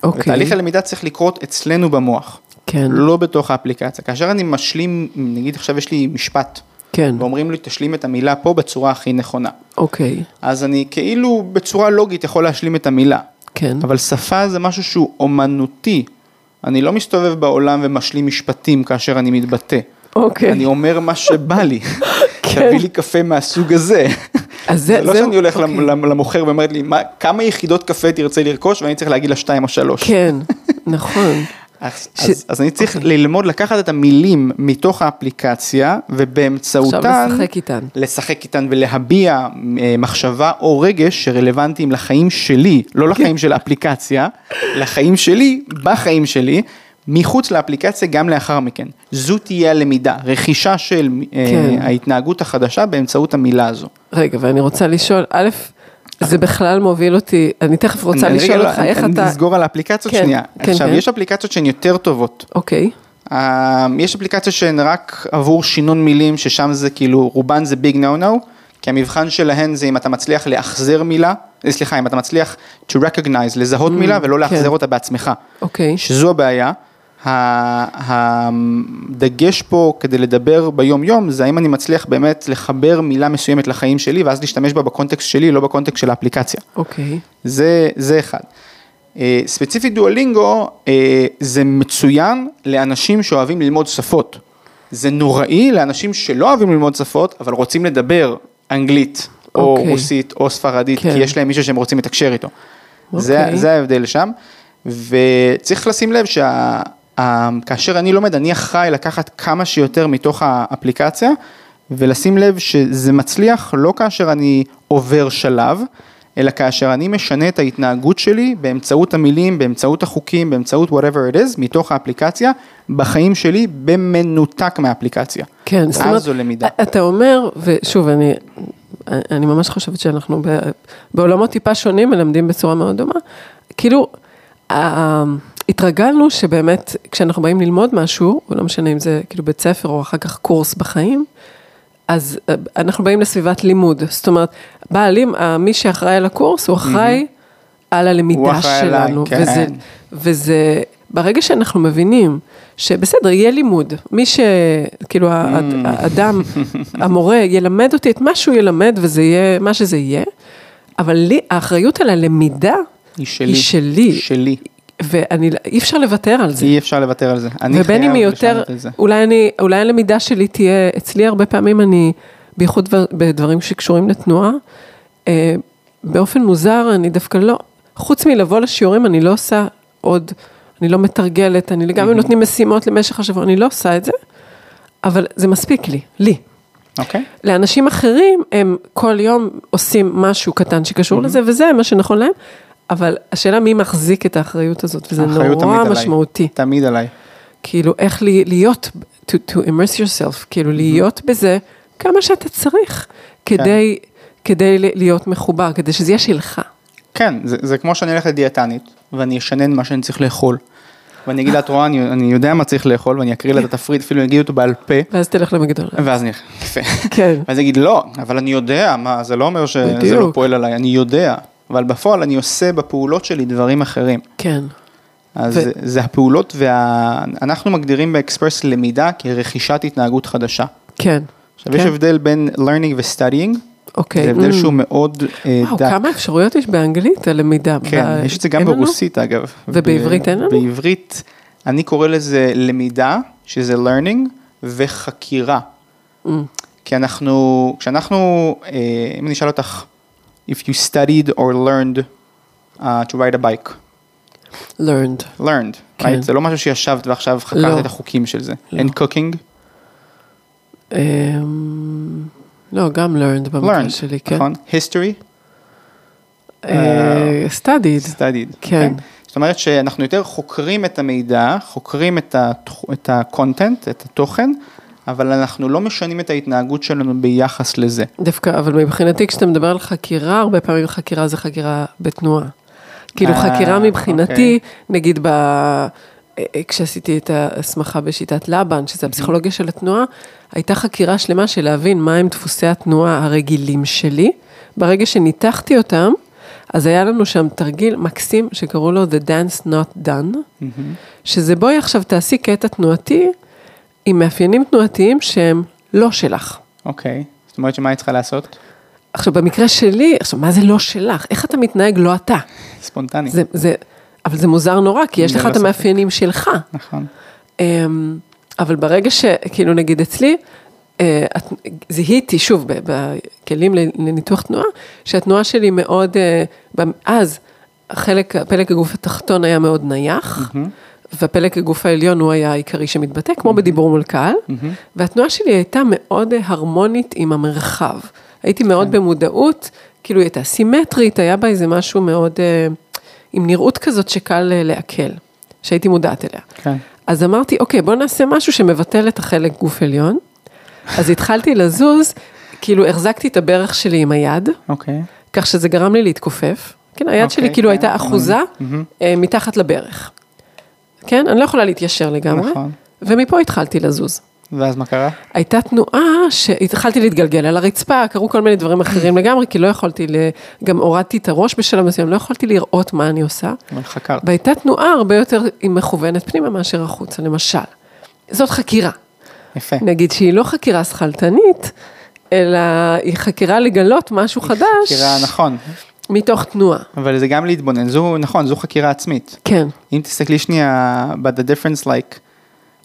Speaker 1: אוקיי.
Speaker 2: ותהליך הלמידה צריך לקרות אצלנו במוח,
Speaker 1: כן,
Speaker 2: לא בתוך האפליקציה. כאשר אני משלים, נגיד עכשיו יש לי משפט,
Speaker 1: כן,
Speaker 2: ואומרים לי תשלים את המילה פה בצורה הכי נכונה.
Speaker 1: אוקיי,
Speaker 2: אז אני כאילו בצורה לוגית יכול להשלים את המילה.
Speaker 1: כן,
Speaker 2: אבל שפה זה משהו שהוא אומנותי. אני לא מסתובב בעולם ומשלים משפטים כאשר אני מתבטא.
Speaker 1: אוקיי.
Speaker 2: אני אומר מה שבא לי.
Speaker 1: כן.
Speaker 2: תביא לי קפה מהסוג הזה.
Speaker 1: אז זה-
Speaker 2: זה לא
Speaker 1: זה-
Speaker 2: שאני הולך
Speaker 1: אוקיי.
Speaker 2: למ- למוכר ואומרת לי, "מה- כמה יחידות קפה תרצה לרכוש ואני צריך להגיד לה שתיים או שלוש.
Speaker 1: כן, נכון.
Speaker 2: אז,
Speaker 1: ש-
Speaker 2: אז, אז אני צריך
Speaker 1: אוקיי.
Speaker 2: ללמוד לקחת את המילים מתוך האפליקציה ובאמצעותן
Speaker 1: עכשיו לשחק איתן.
Speaker 2: לשחק איתן ולהביע אה, מחשבה או רגש שרלוונטיים לחיים שלי,
Speaker 1: כן.
Speaker 2: לא לחיים של האפליקציה, לחיים שלי, בחיים שלי, מחוץ לאפליקציה גם לאחר מכן. זו תהיה הלמידה, רכישה של אה,
Speaker 1: כן.
Speaker 2: ההתנהגות החדשה באמצעות המילה הזו.
Speaker 1: רגע, ואני רוצה לשאול, א', זה בכלל מוביל אותי, אני תכף רוצה
Speaker 2: אני-
Speaker 1: לשאול
Speaker 2: רגע,
Speaker 1: אותך,
Speaker 2: אני-
Speaker 1: איך
Speaker 2: אני
Speaker 1: אתה...
Speaker 2: נסגור על האפליקציות
Speaker 1: כן,
Speaker 2: שנייה.
Speaker 1: כן,
Speaker 2: עכשיו,
Speaker 1: כן.
Speaker 2: יש אפליקציות שהן יותר טובות.
Speaker 1: אוקיי,
Speaker 2: אה, יש אפליקציות שהן רק עבור שינון מילים, ששם זה כאילו, רובן זה ביג נו נו, כי המבחן שלהן זה אם אתה מצליח לאחזר מילה, אה, סליחה, אם אתה מצליח to recognize, לזהות מילה ולא לאחזר
Speaker 1: כן.
Speaker 2: אותה בעצמך,
Speaker 1: אוקיי,
Speaker 2: שזו הבעיה. הדגש פה כדי לדבר ביום יום זה האם אני מצליח באמת לחבר מילה מסוימת לחיים שלי ואז להשתמש בה בקונטקסט שלי, לא בקונטקסט של האפליקציה.
Speaker 1: אוקיי,
Speaker 2: זה, זה אחד. אה, ספציפית דואלינגו אה, זה מצוין לאנשים שאוהבים ללמוד שפות. זה נוראי לאנשים שלא אוהבים ללמוד שפות, אבל רוצים לדבר אנגלית, או
Speaker 1: אוקיי.
Speaker 2: רוסית, או ספרדית,
Speaker 1: כן.
Speaker 2: כי יש להם מישהו שהם רוצים לתקשר איתו. זה,
Speaker 1: אוקיי.
Speaker 2: זה ההבדל שם, וצריך לשים לב שכאשר אני לומד, אני אחראי לקחת כמה שיותר מתוך האפליקציה, ולשים לב שזה מצליח לא כאשר אני עובר שלב, אלא כאשר אני משנה את ההתנהגות שלי באמצעות המילים, באמצעות החוקים, באמצעות whatever it is, מתוך האפליקציה, בחיים שלי במנותק מהאפליקציה.
Speaker 1: כן, זאת אומרת,
Speaker 2: זו למידה.
Speaker 1: אתה אומר, ושוב, אני, אני ממש חושבת שאנחנו בעולמות טיפה שונים מלמדים בצורה מאוד דומה, כאילו, ה- התרגלנו שבאמת, כשאנחנו באים ללמוד משהו, ולא משנה אם זה כאילו בית ספר או אחר כך קורס בחיים, אז אה, אנחנו באים לסביבת לימוד, זאת אומרת, בעלים, ה- מי שאחראי על הקורס, הוא אחראי על
Speaker 2: הוא
Speaker 1: הלמידה
Speaker 2: אחראי עליי,
Speaker 1: שלנו,
Speaker 2: כן.
Speaker 1: וזה, וזה, ברגע שאנחנו מבינים שבסדר, יהיה לימוד, מי ש... כאילו,
Speaker 2: Mm.
Speaker 1: הא- האדם, המורה, ילמד אותי את מה שהוא ילמד, וזה יהיה מה שזה יהיה, אבל לי, האחריות על הלמידה
Speaker 2: היא שלי.
Speaker 1: היא שלי.
Speaker 2: שלי.
Speaker 1: ואני, אי אפשר לוותר על זה.
Speaker 2: אי אפשר לוותר על זה. אני
Speaker 1: ובין אם היא יותר. אולי אני, אולי הלמידה שלי תהיה, אצלי הרבה פעמים אני, בייחוד דבר- בדברים שקשורים לתנועה, אה, באופן מוזר, אני דווקא לא, חוץ מלבוא לשיעורים, אני לא עושה עוד, אני לא מתרגלת, אני גם אם נותנים משימות למשך השבוע, אני לא עושה את זה, אבל זה מספיק לי, לי.
Speaker 2: אוקיי?
Speaker 1: לאנשים אחרים, הם כל יום עושים משהו קטן שקשור לזה, וזה מה שנכון להם, אבל השאלה מי מחזיק את האחריות הזאת, וזה נורא
Speaker 2: תמיד עליי.
Speaker 1: משמעותי.
Speaker 2: תמיד עליי.
Speaker 1: כאילו, איך לי- להיות, to, to immerse yourself, כאילו להיות בזה כמה שאתה צריך, כדי, כדי ל- להיות מחובר, כדי שזה יהיה שלך.
Speaker 2: כן, זה, זה כמו שאני אלך לדיאטנית, ואני אשנן מה שאני צריך לאכול. ואני אגיד לה, את רואה, אני, אני יודע מה צריך לאכול, ואני אקריא לה את התפריט, אפילו אני אגיד אותו בעל פה,
Speaker 1: ואז תלך למקדונלד.
Speaker 2: ואז אני, יפה.
Speaker 1: כן.
Speaker 2: ואז אני אגיד, לא, אבל אני יודע, מה, זה לא אומר שזה לא. פועל עליי, אני יודע. אבל בפועל אני עושה בפעולות שלי דברים אחרים.
Speaker 1: כן,
Speaker 2: אז
Speaker 1: ו-
Speaker 2: זה, הפעולות, וה... אנחנו מגדירים באקספרס למידה כרכישת התנהגות חדשה.
Speaker 1: כן.
Speaker 2: עכשיו, יש
Speaker 1: כן.
Speaker 2: הבדל בין learning ו-studying,
Speaker 1: אוקיי.
Speaker 2: זה הבדל
Speaker 1: Mm.
Speaker 2: שהוא מאוד אה,
Speaker 1: וואו,
Speaker 2: דק.
Speaker 1: כמה אפשרויות יש באנגלית הלמידה.
Speaker 2: כן,
Speaker 1: ב-
Speaker 2: יש את זה גם
Speaker 1: אין לנו?
Speaker 2: ברוסית אגב.
Speaker 1: ובעברית
Speaker 2: ב-
Speaker 1: אין לנו?
Speaker 2: בעברית, אני קורא לזה למידה, שזה learning, וחקירה.
Speaker 1: Mm.
Speaker 2: כי אנחנו, כשאנחנו, אה, אם אני אשאל אותך, if you studied or learned uh, to ride a bike,
Speaker 1: learned.
Speaker 2: learned,
Speaker 1: כן.
Speaker 2: right? זה לא משהו שישבת ועכשיו חקרת
Speaker 1: לא.
Speaker 2: את החוקים של זה.
Speaker 1: לא.
Speaker 2: and cooking,
Speaker 1: אמ, לא, גם learned במקרה
Speaker 2: learned,
Speaker 1: שלי, כן.
Speaker 2: נכון? history,
Speaker 1: אה, studied.
Speaker 2: studied.
Speaker 1: כן.
Speaker 2: זאת אומרת שאנחנו יותר חוקרים את המידע, חוקרים את ה- את את התוכן, אבל אנחנו לא משנים את ההתנהגות שלנו ביחס לזה.
Speaker 1: דווקא, אבל מבחינתי כשאתה מדבר על חקירה, הרבה פעמים חקירה זה חקירה בתנועה. כאילו
Speaker 2: אה,
Speaker 1: חקירה מבחינתי,
Speaker 2: אוקיי.
Speaker 1: נגיד ב... אה, כשעשיתי את ההסמכה בשיטת לבן, שזה הפסיכולוגיה של התנועה, הייתה חקירה שלמה של להבין מהם דפוסי התנועה הרגילים שלי. ברגע שניתחתי אותם, אז היה לנו שם תרגיל מקסים שקראו לו The Dance Not Done, שזה בואי עכשיו תעשי קטע תנועתי עם מאפיינים תנועתיים שהם לא שלך.
Speaker 2: אוקיי, זאת אומרת שמה היא צריכה לעשות?
Speaker 1: עכשיו, במקרה שלי, עכשיו, מה זה לא שלך? איך אתה מתנהג לא אתה?
Speaker 2: ספונטני.
Speaker 1: זה, זה, אבל זה מוזר נורא, כי יש לך
Speaker 2: ללא
Speaker 1: את
Speaker 2: ספק.
Speaker 1: המאפיינים שלך.
Speaker 2: נכון.
Speaker 1: אמ, אבל ברגע שכאילו נגיד אצלי, אה, את- זיהיתי שוב בכלים לניתוח תנועה, שהתנועה שלי מאוד, במ- אז החלק, פלג הגוף התחתון היה מאוד נייח, ופלג הגוף העליון הוא היה העיקרי שמתבטא, כמו בדיבור מול קהל, והתנועה שלי הייתה מאוד הרמונית עם המרחב. הייתי מאוד במודעות, כאילו היא הייתה סימטרית, היה בה איזה משהו מאוד, אה, עם נראות כזאת שקל אה, לעכל, שהייתי מודעת אליה.
Speaker 2: כן.
Speaker 1: אז אמרתי, אוקיי, בוא נעשה משהו שמבטל את החלק גוף עליון. אז התחלתי לזוז, כאילו החזקתי את הברך שלי עם היד,
Speaker 2: אוקיי.
Speaker 1: כך שזה גרם לי להתכופף. כן, היד שלי
Speaker 2: אוקיי,
Speaker 1: כאילו
Speaker 2: כן,
Speaker 1: הייתה אחוזה
Speaker 2: מהמם.
Speaker 1: אה, מתחת לברך. כן, אני לא יכולה להתיישר לגמרי,
Speaker 2: נכון.
Speaker 1: ומפה התחלתי לזוז.
Speaker 2: ואז מה קרה?
Speaker 1: הייתה תנועה שהתחלתי להתגלגל על הרצפה, קרו כל מיני דברים אחרים לגמרי, כי לא יכולתי, ל... גם הורדתי את הראש בשלב מסוים, לא יכולתי לראות מה אני עושה.
Speaker 2: חקרת.
Speaker 1: והייתה תנועה הרבה יותר היא מכוונת פנימה מאשר החוצה, למשל. זאת חקירה.
Speaker 2: יפה.
Speaker 1: נגיד שהיא לא חקירה שכלתנית, אלא היא חקירה לגלות משהו חדש
Speaker 2: חקירה, נכון.
Speaker 1: מתוך תנועה.
Speaker 2: אבל זה גם להתבונן, זו, נכון, זו חקירה עצמית.
Speaker 1: כן,
Speaker 2: אם תסתכלי שנייה, but the difference like,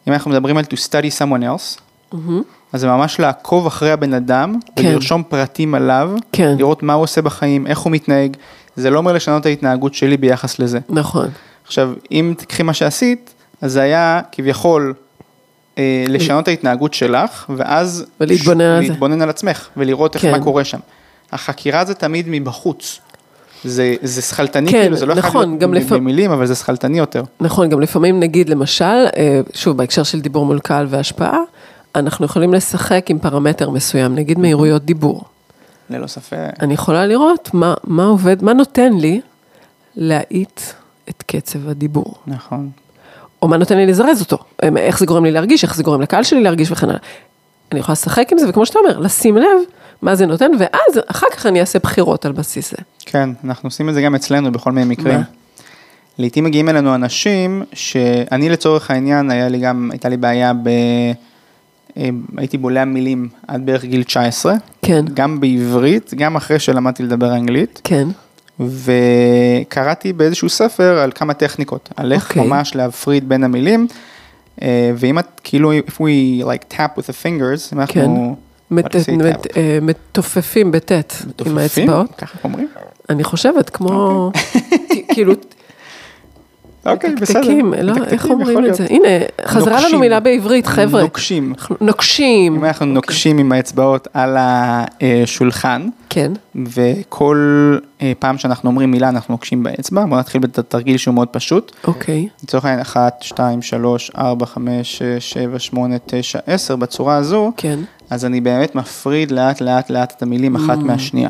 Speaker 2: אם אנחנו מדברים על to study someone else, אז זה ממש לעקוב אחרי הבן אדם,
Speaker 1: כן.
Speaker 2: ולרשום פרטים עליו,
Speaker 1: כן.
Speaker 2: לראות מה הוא עושה בחיים, איך הוא מתנהג, זה לא אומר לשנות את ההתנהגות שלי ביחס לזה.
Speaker 1: נכון.
Speaker 2: עכשיו, אם תקחי מה שעשית, אז זה היה כביכול אה, לשנות את ההתנהגות שלך, ואז...
Speaker 1: ולהתבונן על זה.
Speaker 2: להתבונן על עצמך, ולראות איך
Speaker 1: כן.
Speaker 2: מה קורה שם. החקירה זה תמיד מבחוץ. זה, זה שכלתני,
Speaker 1: כן,
Speaker 2: כאילו, זה לא
Speaker 1: נכון,
Speaker 2: להיות
Speaker 1: גם לפ-
Speaker 2: במילים, אבל זה שכלתני יותר.
Speaker 1: נכון, גם לפעמים נגיד למשל, אה, שוב בהקשר של דיבור מול קהל והשפעה, אנחנו יכולים לשחק עם פרמטר מסוים, נגיד מהירויות דיבור.
Speaker 2: ללא ספק.
Speaker 1: אני יכולה לראות מה, מה עובד, מה נותן לי להאיט את קצב הדיבור.
Speaker 2: נכון.
Speaker 1: או מה נותן לי לזרז אותו, איך זה גורם לי להרגיש, איך זה גורם לקהל שלי להרגיש וכן הלאה. אני יכולה לשחק עם זה, וכמו שאתה אומר, לשים לב מה זה נותן, ואז אחר כך אני אעשה בחירות על בסיס זה.
Speaker 2: כן, אנחנו עושים את זה גם אצלנו בכל מיני מקרים.
Speaker 1: מה?
Speaker 2: לעתים מגיעים אלינו אנשים שאני לצורך העניין, היה לי גם, הייתה לי בעיה ב... אה, הייתי בולע מילים עד בערך גיל 19,
Speaker 1: כן,
Speaker 2: גם בעברית, גם אחרי שלמדתי לדבר אנגלית,
Speaker 1: כן,
Speaker 2: וקראתי באיזשהו ספר על כמה טכניקות, על איך
Speaker 1: אוקיי.
Speaker 2: ממש להפריד בין המילים, אה, ואם את כאילו, if we like tap with the fingers, אם אנחנו,
Speaker 1: אה, מתופפים בטית עם
Speaker 2: מתופפים?
Speaker 1: האצבעות.
Speaker 2: ככה אומרים?
Speaker 1: אני חושבת, כמו, כאילו,
Speaker 2: אוקיי, בסדר.
Speaker 1: תקתקים, לא,
Speaker 2: מתקתקים,
Speaker 1: איך אומרים את. זה? הנה, חזרה לנו. מילה בעברית, חבר'ה.
Speaker 2: נוקשים.
Speaker 1: נוקשים.
Speaker 2: אם אנחנו. נוקשים עם האצבעות על השולחן,
Speaker 1: כן,
Speaker 2: וכל אה, פעם שאנחנו אומרים מילה אנחנו נוקשים באצבע, בואו נתחיל בתרגיל שהוא מאוד פשוט.
Speaker 1: אוקיי,
Speaker 2: לצורך העניין 1, 2, 3, 4, 5, 6, 7, 8, 9, 10 בצורה הזו,
Speaker 1: כן,
Speaker 2: אז אני באמת מפריד לאט לאט לאט את המילים אחת מהשנייה.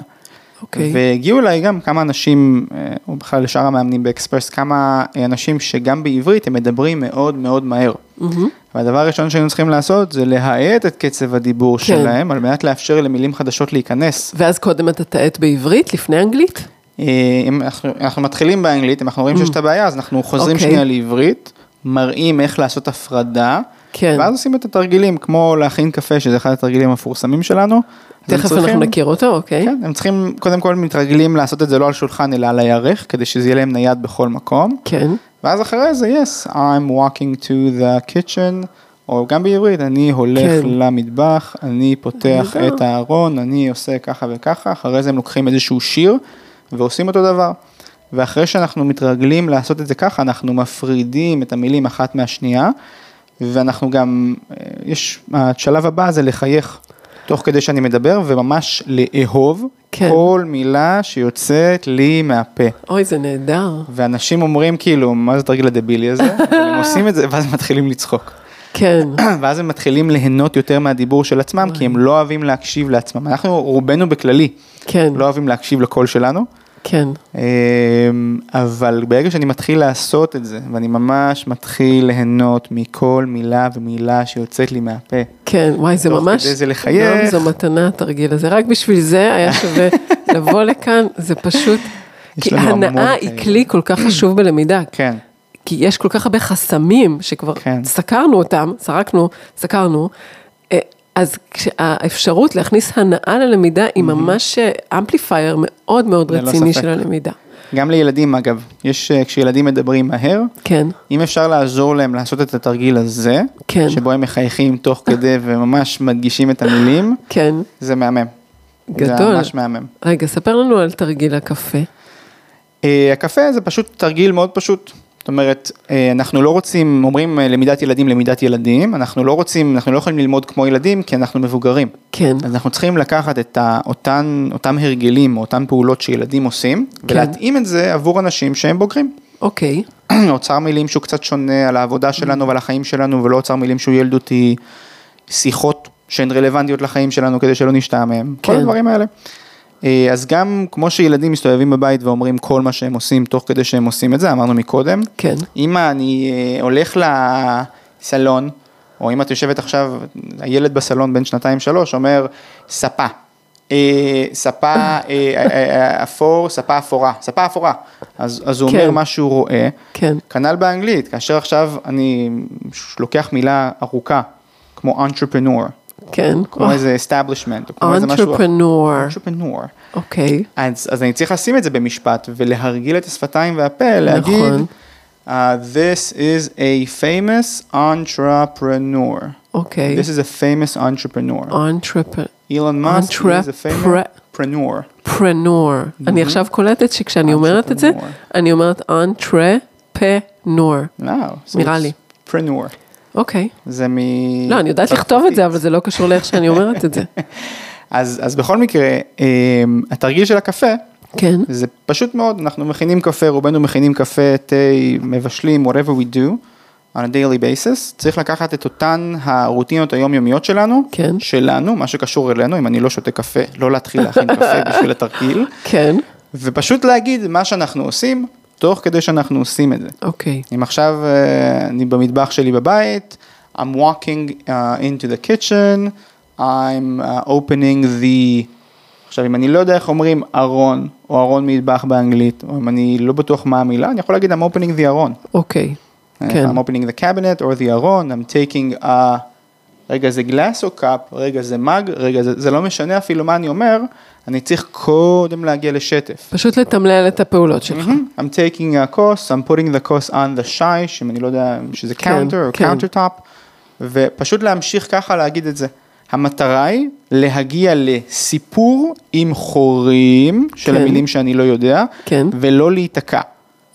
Speaker 1: אוקיי.
Speaker 2: והגיעו אליי גם כמה אנשים, אה, או בכלל לשאר המאמנים באקספרס, כמה אנשים שגם בעברית הם מדברים מאוד מאוד מהר.
Speaker 1: מהמם.
Speaker 2: והדבר הראשון שהיינו צריכים לעשות זה להאט את קצב הדיבור
Speaker 1: כן.
Speaker 2: שלהם, על מנת לאפשר למילים חדשות להיכנס.
Speaker 1: ואז קודם אתה תעט בעברית, לפני אנגלית?
Speaker 2: אה, אם אנחנו, אנחנו מתחילים באנגלית, אם אנחנו רואים שיש את הבעיה, אז אנחנו חוזרים
Speaker 1: אוקיי.
Speaker 2: שנייה לעברית, מראים איך לעשות הפרדה,
Speaker 1: כן.
Speaker 2: ואז עושים את התרגילים, כמו להכין קפה, שזה אחד התרגילים המפורסמים שלנו.
Speaker 1: תכף
Speaker 2: צריכים-
Speaker 1: אנחנו נכיר אותו, אוקיי?
Speaker 2: כן, הם צריכים קודם כל מתרגלים לעשות את זה לא על שולחן אלא על הירך, כדי שזה יהיה להם נייד בכל מקום,
Speaker 1: כן,
Speaker 2: ואז אחרי זה, yes, I'm walking to the kitchen, או גם בעברית, אני הולך
Speaker 1: כן.
Speaker 2: למטבח, אני פותח. את הארון, אני עושה ככה וככה, אחרי זה הם לוקחים איזשהו שיר ועושים אותו דבר. ואחרי שאנחנו מתרגלים לעשות את זה ככה, אנחנו מפרידים את המילים אחת מהשנייה, ואנחנו גם, אה, יש, השלב הבא זה לחייך, תוך כדי שאני מדבר, וממש לאהוב
Speaker 1: כן.
Speaker 2: כל מילה שיוצאת לי מהפה.
Speaker 1: אוי, זה נהדר.
Speaker 2: ואנשים אומרים כאילו, מה זה התרגיל הדבילי הזה? הם עושים את זה ואז הם מתחילים לצחוק.
Speaker 1: כן,
Speaker 2: ואז הם מתחילים ליהנות יותר מהדיבור של עצמם, כי הם לא אוהבים להקשיב לעצמם. אנחנו רובנו בכללי,
Speaker 1: כן,
Speaker 2: לא אוהבים להקשיב לקול שלנו,
Speaker 1: כן,
Speaker 2: אמ, אבל ברגע שאני מתחיל לעשות את זה, ואני ממש מתחיל ליהנות מכל מילה ומילה שיוצאת לי מהפה,
Speaker 1: כן, וואי, זה
Speaker 2: תוך
Speaker 1: ממש,
Speaker 2: כדי זה לחייך.
Speaker 1: גם זו מתנה התרגיל הזה, רק בשביל זה היה שווה לבוא לכאן, זה פשוט, כי הנאה היא. כלי כל כך חשוב בלמידה,
Speaker 2: כן,
Speaker 1: כי יש כל כך הרבה חסמים שכבר
Speaker 2: כן.
Speaker 1: סקרנו אותם, סרקנו, סקרנו, אה, אז האפשרות להכניס הנאה ללמידה היא ממש אמפליפייר מאוד מאוד רציני. של הלמידה.
Speaker 2: גם לילדים אגב, יש, אה, כשילדים מדברים מהר,
Speaker 1: כן,
Speaker 2: אם אפשר לעזור להם לעשות את התרגיל הזה,
Speaker 1: כן.
Speaker 2: שבו הם מחייכים תוך כדי וממש מדגישים את המילים,
Speaker 1: כן,
Speaker 2: זה מהמם. זה
Speaker 1: גדול.
Speaker 2: ממש מהמם.
Speaker 1: רגע, ספר לנו על תרגיל הקפה.
Speaker 2: אה, הקפה זה פשוט תרגיל מאוד פשוט. זאת אומרת, אה, אנחנו לא רוצים, אומרים אה, למידת ילדים, למידת ילדים, אנחנו לא רוצים, אנחנו לא יכולים ללמוד כמו ילדים כי אנחנו מבוגרים.
Speaker 1: כן,
Speaker 2: אז אנחנו צריכים לקחת את אותן, אותם הרגלים, או אותן פעולות שילדים עושים,
Speaker 1: כן.
Speaker 2: ולהתאים את זה עבור אנשים שהם בוגרים.
Speaker 1: אוקיי,
Speaker 2: אוצר מילים שהוא קצת שונה על העבודה שלנו ועל החיים שלנו, ולא אוצר מילים שהוא ילדותי, שיחות שהן רלוונטיות לחיים שלנו כדי שלא נשתעמם, כל
Speaker 1: כן.
Speaker 2: הדברים האלה. אה, אז גם כמו שילדים מסתובבים בבית ואומרים כל מה שהם עושים תוך כדי שהם עושים את זה, אמרנו מקודם,
Speaker 1: כן,
Speaker 2: אמא, אני אה, הולך לסלון, או אם את יושבת עכשיו, הילד בסלון בן שנתיים שלוש אומר, ספה. אה, ספה אפור, ספה אפורה, ספה אפורה. אז, אז הוא
Speaker 1: כן.
Speaker 2: אומר מה שהוא רואה.
Speaker 1: כן,
Speaker 2: כנ"ל באנגלית, כאשר עכשיו אני לוקח מילה ארוכה, כמו entrepreneur,
Speaker 1: כן.
Speaker 2: כמו איזה establishment, או כמו איזה משהו...
Speaker 1: Entrepreneur,
Speaker 2: entrepreneur.
Speaker 1: אוקיי,
Speaker 2: אז, אז אני צריך לשים את זה במשפט ולהרגיל את השפתיים והפה, להגיד,
Speaker 1: נכון.
Speaker 2: uh, this is a famous entrepreneur.
Speaker 1: אוקיי.
Speaker 2: This is a famous entrepreneur.
Speaker 1: Entrepreneur.
Speaker 2: אילון מאסק is a famous entrepreneur.
Speaker 1: אני עכשיו קולטת שכשאני אומרת את זה. אני אומרת
Speaker 2: so
Speaker 1: נראה לי.
Speaker 2: preneur.
Speaker 1: אוקיי.
Speaker 2: זה מ...
Speaker 1: לא, אני יודעת לכתוב את זה, אבל זה לא קשור לאיך שאני אומרת את זה.
Speaker 2: אז, אז בכל מקרה, um, התרגיל של הקפה,
Speaker 1: כן,
Speaker 2: זה פשוט מאוד, אנחנו מכינים קפה, רובנו מכינים קפה, תה, מבשלים, whatever we do, on a daily basis, צריך לקחת את אותן הרוטינות היומיומיות שלנו,
Speaker 1: כן.
Speaker 2: שלנו, מה שקשור אלינו, אם אני לא שותה קפה, לא להתחיל להכין קפה בשביל התרגיל,
Speaker 1: כן,
Speaker 2: ופשוט להגיד מה שאנחנו עושים, תוך כדי שאנחנו עושים את זה.
Speaker 1: אוקיי.
Speaker 2: אם עכשיו אה, אני במטבח שלי בבית, I'm walking uh, into the kitchen, I'm uh, opening the... עכשיו, אם אני לא יודע איך אומרים ארון, או ארון מטבח באנגלית, או אם אני לא בטוח מה המילה, אני יכול להגיד I'm opening the ארון.
Speaker 1: אוקיי.
Speaker 2: אה,
Speaker 1: כן.
Speaker 2: I'm opening the cabinet or the ארון, I'm taking a רגע זה גלאס או קאפ, רגע זה מאג, רגע זה, זה לא משנה אפילו מה אני אומר, אני צריך קודם להגיע לשטף.
Speaker 1: פשוט לתמלל את הפעולות שלך.
Speaker 2: I'm taking a course, I'm putting the course on the שיש, אם אני לא יודע שזה
Speaker 1: כן,
Speaker 2: counter או
Speaker 1: כן.
Speaker 2: counter top, ופשוט להמשיך ככה להגיד את זה. המטרה היא להגיע לסיפור עם חורים של
Speaker 1: כן.
Speaker 2: המילים שאני לא יודע,
Speaker 1: כן.
Speaker 2: ולא להיתקע.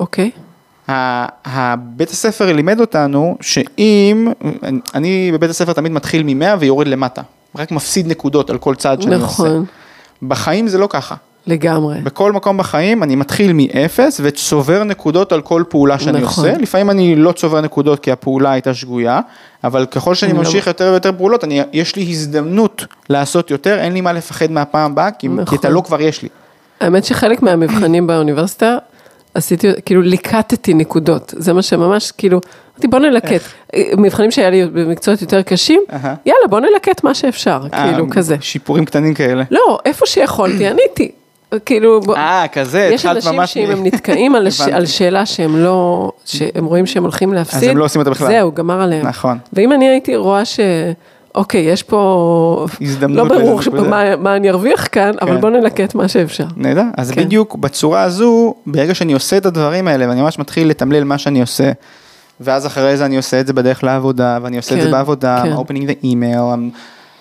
Speaker 1: אוקיי,
Speaker 2: ה- הבית הספר לימד אותנו שאם, אני בבית הספר תמיד מתחיל מ-100 ויורד למטה, רק מפסיד נקודות על כל צעד שאני עושה.
Speaker 1: נכון,
Speaker 2: בחיים זה לא ככה.
Speaker 1: לגמרי.
Speaker 2: בכל מקום בחיים אני מתחיל מאפס וצובר נקודות על כל פעולה שאני
Speaker 1: נכון.
Speaker 2: עושה. לפעמים אני לא צובר נקודות כי הפעולה הייתה שגויה, אבל ככל שאני
Speaker 1: אני לא-
Speaker 2: ממשיך יותר ויותר פעולות, אני, יש לי הזדמנות לעשות יותר, אין לי מה לפחד מהפעם הבאה, כי,
Speaker 1: נכון.
Speaker 2: כי את הלא כבר יש לי.
Speaker 1: האמת שחלק מהמבחנים באוניברסיטה, עשיתי, כאילו ליקטתי נקודות, זה מה שממש, כאילו, אמרתי בוא נלקט, מבחנים שהיה לי במקצועות יותר קשים. יאללה בוא נלקט מה שאפשר, כאילו
Speaker 2: אה,
Speaker 1: כזה.
Speaker 2: שיפורים קטנים כאלה.
Speaker 1: לא, איפה שיכולתי, עניתי. כאילו,
Speaker 2: אה, כזה,
Speaker 1: יש אנשים
Speaker 2: ממש
Speaker 1: שאם הם נתקעים על.
Speaker 2: הבנתי.
Speaker 1: על שאלה שהם לא, שהם רואים שהם הולכים להפסיד,
Speaker 2: הם לא עושים אותה בכלל.
Speaker 1: זהו, גמר עליהם.
Speaker 2: נכון.
Speaker 1: ואם אני הייתי רואה ש... אוקיי, יש פה...
Speaker 2: הזדמנות
Speaker 1: לא ברור. מה, מה אני ארוויח כאן, אבל
Speaker 2: כן.
Speaker 1: בוא נלקט מה שאפשר.
Speaker 2: נהדר, אז
Speaker 1: כן.
Speaker 2: בדיוק בצורה הזו, ברגע שאני עושה את הדברים האלה ואני ממש מתחיל לתמלל מה שאני עושה, ואז אחרי זה אני עושה את זה בדרך לעבודה, ואני עושה את זה
Speaker 1: כן,
Speaker 2: בעבודה,
Speaker 1: כן.
Speaker 2: I'm opening the email, I'm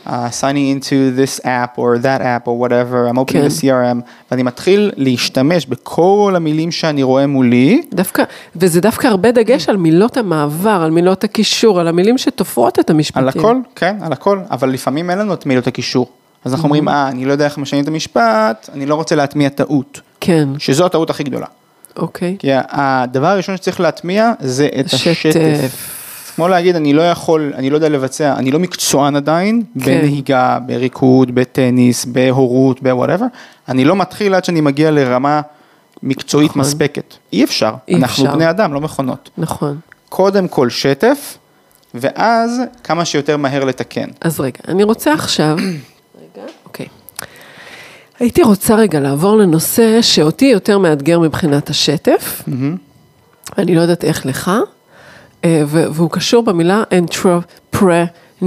Speaker 2: uh, signing into this app or that app or whatever, I'm opening
Speaker 1: כן.
Speaker 2: the CRM, ואני מתחיל להשתמש בכל המילים שאני רואה מולי,
Speaker 1: דווקא, וזה דווקא הרבה דגש על מילות המעבר, על מילות הקישור, על המילים שתופרות את המשפטים.
Speaker 2: על הכל, כן, על הכל, אבל לפעמים אין לנו את מילות הקישור. אז אנחנו אומרים, אה, אני לא יודע איך משנים את המשפט, אני לא רוצה להטמיע טעות,
Speaker 1: כן,
Speaker 2: שזו הטעות הכי גדולה.
Speaker 1: אוקיי.
Speaker 2: כי הדבר הראשון שצריך להטמיע זה את השטף. כמו להגיד, אני לא יכול, אני לא יודע לבצע, אני לא מקצוען עדיין,
Speaker 1: כן.
Speaker 2: בנהיגה, בריקוד, בטניס, בהורות, ב-whatever, אני לא מתחיל עד שאני מגיע לרמה מקצועית
Speaker 1: נכון.
Speaker 2: מספקת. אי אפשר,
Speaker 1: אי
Speaker 2: אנחנו
Speaker 1: אפשר.
Speaker 2: בני אדם, לא מכונות.
Speaker 1: נכון.
Speaker 2: קודם כל שטף, ואז כמה שיותר מהר לתקן.
Speaker 1: אז רגע, אני רוצה עכשיו, רגע, אוקיי. הייתי רוצה רגע לעבור לנושא שאותי יותר מאתגר מבחינת השטף, אני לא יודעת איך לך, והוא קשור במילה entrepreneur.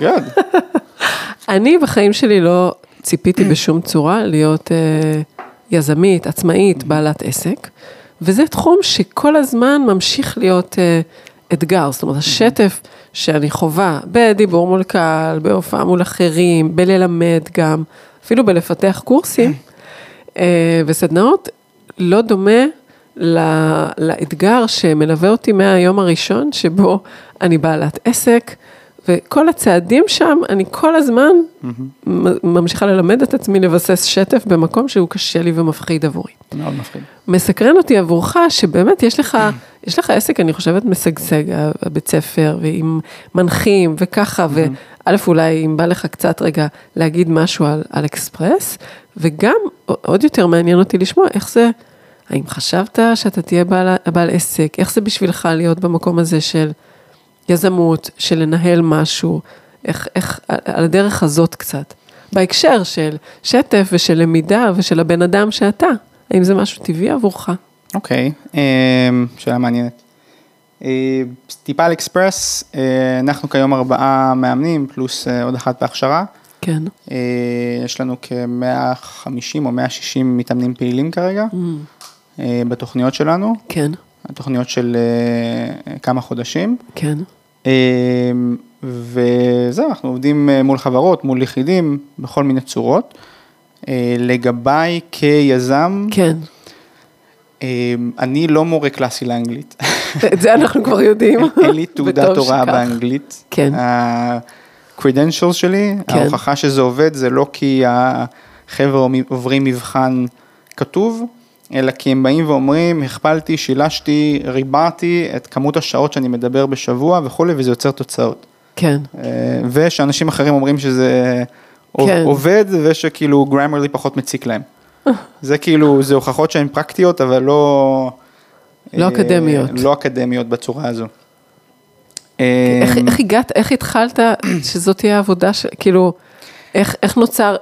Speaker 2: good.
Speaker 1: אני בחיים שלי לא ציפיתי בשום צורה להיות אה, יזמית, עצמאית, בעלת עסק, וזה תחום שכל הזמן ממשיך להיות אה, אתגר, זאת אומרת, השטף שאני חווה בדיבור מול קהל, בהופעה מול אחרים, בללמד גם, אפילו בלפתח קורסים אה, וסדנאות, לא דומה לאתגר שמלווה אותי מהיום הראשון, שבו אני בעלת עסק, וכל הצעדים שם, אני כל הזמן מ- ממשיכה ללמד את עצמי לבסס שטף במקום שהוא קשה לי ומפחיד עבורי.
Speaker 2: מאוד מפחיד.
Speaker 1: מסקרן אותי עבורך, שבאמת יש לך, יש לך עסק, אני חושבת, משגשג, הבית ספר, ועם מנחים וככה, וא', אולי אם בא לך קצת רגע להגיד משהו על, על אקספרס, וגם עוד יותר מעניין אותי לשמוע איך זה, האם חשבת שאתה תהיה בעל, בעל עסק, איך זה בשבילך להיות במקום הזה של יזמות, של לנהל משהו, איך, איך, על- הדרך הזאת קצת. בהקשר של שטף ושל למידה ושל הבן אדם שאתה, האם זה משהו טבעי עבורך?
Speaker 2: אוקיי, אמ, שאלה מעניינת. אה, טיפה על אקספרס, אה, אנחנו כיום ארבעה מאמנים, פלוס אה, עוד אחת בהכשרה.
Speaker 1: כן.
Speaker 2: יש לנו כ-150 או 160 מתאמנים פעילים כרגע, אה, בתוכניות שלנו,
Speaker 1: כן,
Speaker 2: התוכניות של אה, כמה חודשים.
Speaker 1: כן,
Speaker 2: אה, וזהו, אנחנו עובדים אה, מול חברות, מול יחידים, בכל מיני צורות. אה, לגביי כיזם,
Speaker 1: כן.
Speaker 2: אה, אני לא מורה קלאסי לאנגלית.
Speaker 1: את זה אנחנו כבר יודעים.
Speaker 2: אין לי תעודת הוראה. באנגלית.
Speaker 1: כן.
Speaker 2: ה-credentials שלי,
Speaker 1: כן.
Speaker 2: ההוכחה שזה עובד זה לא כי החבר'ה עוברים מבחן כתוב, אלא כי הם באים ואומרים, הכפלתי, שילשתי, ריברתי את כמות השעות שאני מדבר בשבוע וכולי, וזה יוצר תוצאות.
Speaker 1: כן,
Speaker 2: אה, ושאנשים אחרים אומרים שזה
Speaker 1: כן.
Speaker 2: עובד, ושכאילו גרמרלי פחות מציק להם. זה כאילו, זה הוכחות שהן פרקטיות, אבל לא...
Speaker 1: לא
Speaker 2: אה,
Speaker 1: אקדמיות.
Speaker 2: לא אקדמיות בצורה הזו.
Speaker 1: איך,
Speaker 2: אה,
Speaker 1: איך הגעת, איך התחלת שזאת תהיה העבודה, ש... כאילו, איך, איך נוצר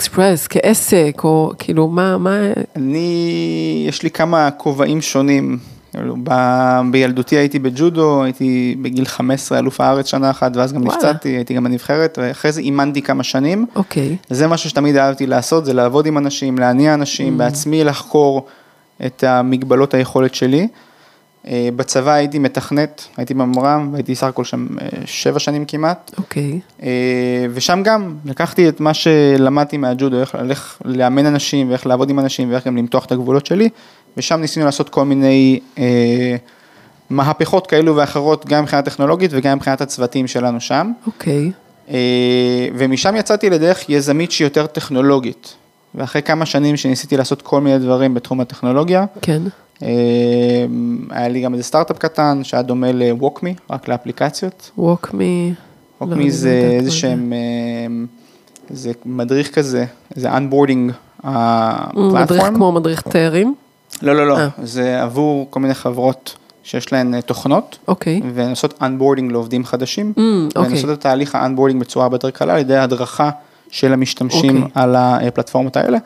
Speaker 1: אקספרס כעסק, או כאילו, מה, מה,
Speaker 2: אני, יש לי כמה כובעים שונים כאילו, ב- בילדותי הייתי בג'ודו, הייתי בגיל 15 אלוף הארץ שנה אחת, ואז גם
Speaker 1: וואלה.
Speaker 2: נפצעתי, הייתי גם בנבחרת, ואחרי זה אימנתי כמה שנים.
Speaker 1: אוקיי.
Speaker 2: זה משהו שתמיד אהבתי לעשות, זה לעבוד עם אנשים, להניע אנשים, בעצמי לחקור את המגבלות היכולת שלי. אה, בצבא הייתי מתכנת, הייתי ממר"ם, והייתי סך הכל שם אה, שבע שנים כמעט.
Speaker 1: אוקיי.
Speaker 2: אה, ושם גם לקחתי את מה שלמדתי מהג'ודו, איך, איך לאמן אנשים ואיך לעבוד עם אנשים ואיך גם למתוח את הגבולות שלי, ושם ניסינו לעשות כל מיני אה, מהפכות כאלו ואחרות, גם מבחינה טכנולוגית וגם מבחינת הצוותים שלנו שם.
Speaker 1: אוקיי.
Speaker 2: אה, ומשם יצאתי לדרך יזמית שהיא יותר טכנולוגית. ואחרי כמה שנים שניסיתי לעשות כל מיני דברים בתחום הטכנולוגיה,
Speaker 1: כן.
Speaker 2: אה, היה לי גם איזה סטארט-אפ קטן שהיה דומה ל-Walkme, רק לאפליקציות.
Speaker 1: walk me. לא,
Speaker 2: Walkme זה
Speaker 1: לא יודעת
Speaker 2: איזה שהם, אה, זה מדריך כזה, זה unboarding
Speaker 1: מדריך
Speaker 2: הפלטפורם.
Speaker 1: כמו מדריך תיירים?
Speaker 2: לא, לא, לא,
Speaker 1: אה.
Speaker 2: זה עבור כל מיני חברות שיש להן אה, תוכנות,
Speaker 1: אוקיי.
Speaker 2: והן עושות unboarding לעובדים חדשים,
Speaker 1: Mm,
Speaker 2: והן
Speaker 1: אוקיי.
Speaker 2: עושות את תהליך ה-unboarding בצורה הרבה יותר קלה על ידי הדרכה של המשתמשים
Speaker 1: אוקיי.
Speaker 2: על הפלטפורמות האלה.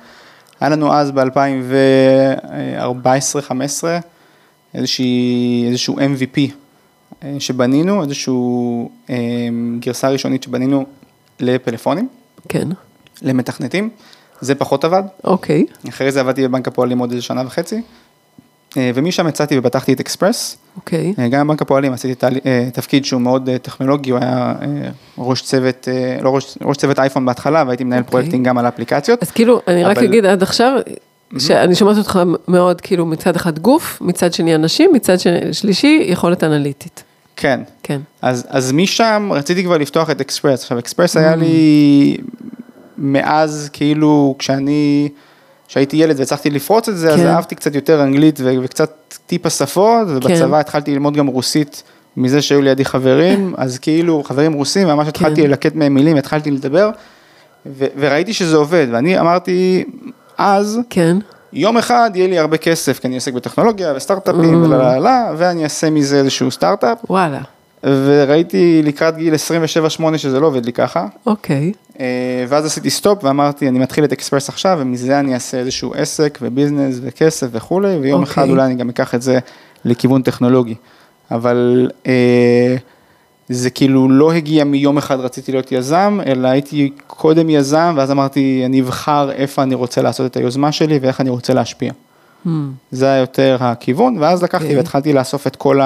Speaker 2: היה לנו אז ב-2014-2015 איזשהו MVP אה, שבנינו, איזשהו אה, גרסה ראשונית שבנינו לפלאפונים,
Speaker 1: כן.
Speaker 2: למתכנתים, זה פחות עבד,
Speaker 1: אוקיי.
Speaker 2: אחרי זה עבדתי בבנק הפועלים עוד איזה שנה וחצי, אה, ומשם יצאתי ופתחתי את אקספרס,
Speaker 1: אוקיי.
Speaker 2: אה, גם בבנק הפועלים עשיתי אה, תפקיד שהוא מאוד אה, טכנולוגי, הוא היה אה, ראש צוות, אה, לא ראש, ראש צוות אייפון בהתחלה, והייתי מנהל
Speaker 1: אוקיי.
Speaker 2: פרויקטים גם על האפליקציות.
Speaker 1: אז כאילו, אני רק
Speaker 2: אבל-
Speaker 1: אגיד עד עכשיו, שאני שומעת אותך מאוד כאילו מצד אחד גוף, מצד שני אנשים, מצד שני- שלישי יכולת אנליטית.
Speaker 2: כן,
Speaker 1: כן.
Speaker 2: אז, אז משם רציתי כבר לפתוח את אקספרס. עכשיו, אקספרס היה לי מאז, כאילו, כשאני, כשהייתי ילד והצלחתי לפרוץ את זה, אז
Speaker 1: כן.
Speaker 2: אהבתי קצת יותר אנגלית וקצת טיפה שפות, ובצבא
Speaker 1: כן.
Speaker 2: התחלתי ללמוד גם רוסית מזה שהיו לידי חברים, אז כאילו, חברים רוסים, ממש התחלתי
Speaker 1: כן.
Speaker 2: ללקט מהם מילים, התחלתי לדבר, ו- וראיתי שזה עובד, ואני אמרתי, אז,
Speaker 1: כן.
Speaker 2: יום אחד יהיה לי הרבה כסף, כי אני עוסק בטכנולוגיה וסטארט-אפים
Speaker 1: Mm.
Speaker 2: ואני אעשה מזה איזשהו סטארט-אפ.
Speaker 1: וואלה.
Speaker 2: וראיתי לקראת גיל 27-8 שזה לא עובד לי ככה,
Speaker 1: אוקיי.
Speaker 2: אה, ואז עשיתי סטופ ואמרתי, אני מתחיל את אקספרס עכשיו, ומזה אני אעשה איזשהו עסק ו business וכסף וכולי, ויום
Speaker 1: אוקיי.
Speaker 2: אחד אולי אני גם אקח את זה לכיוון טכנולוגי. אבל אה, זה כאילו לא הגיע מיום אחד רציתי להיות יזם, אלא הייתי קודם יזם, ואז אמרתי, אני אבחר איפה אני רוצה לעשות את היוזמה שלי ואיך אני רוצה להשפיע.
Speaker 1: Hmm.
Speaker 2: זה היה יותר הכיוון, ואז לקחתי
Speaker 1: אוקיי.
Speaker 2: והתחלתי לאסוף את כל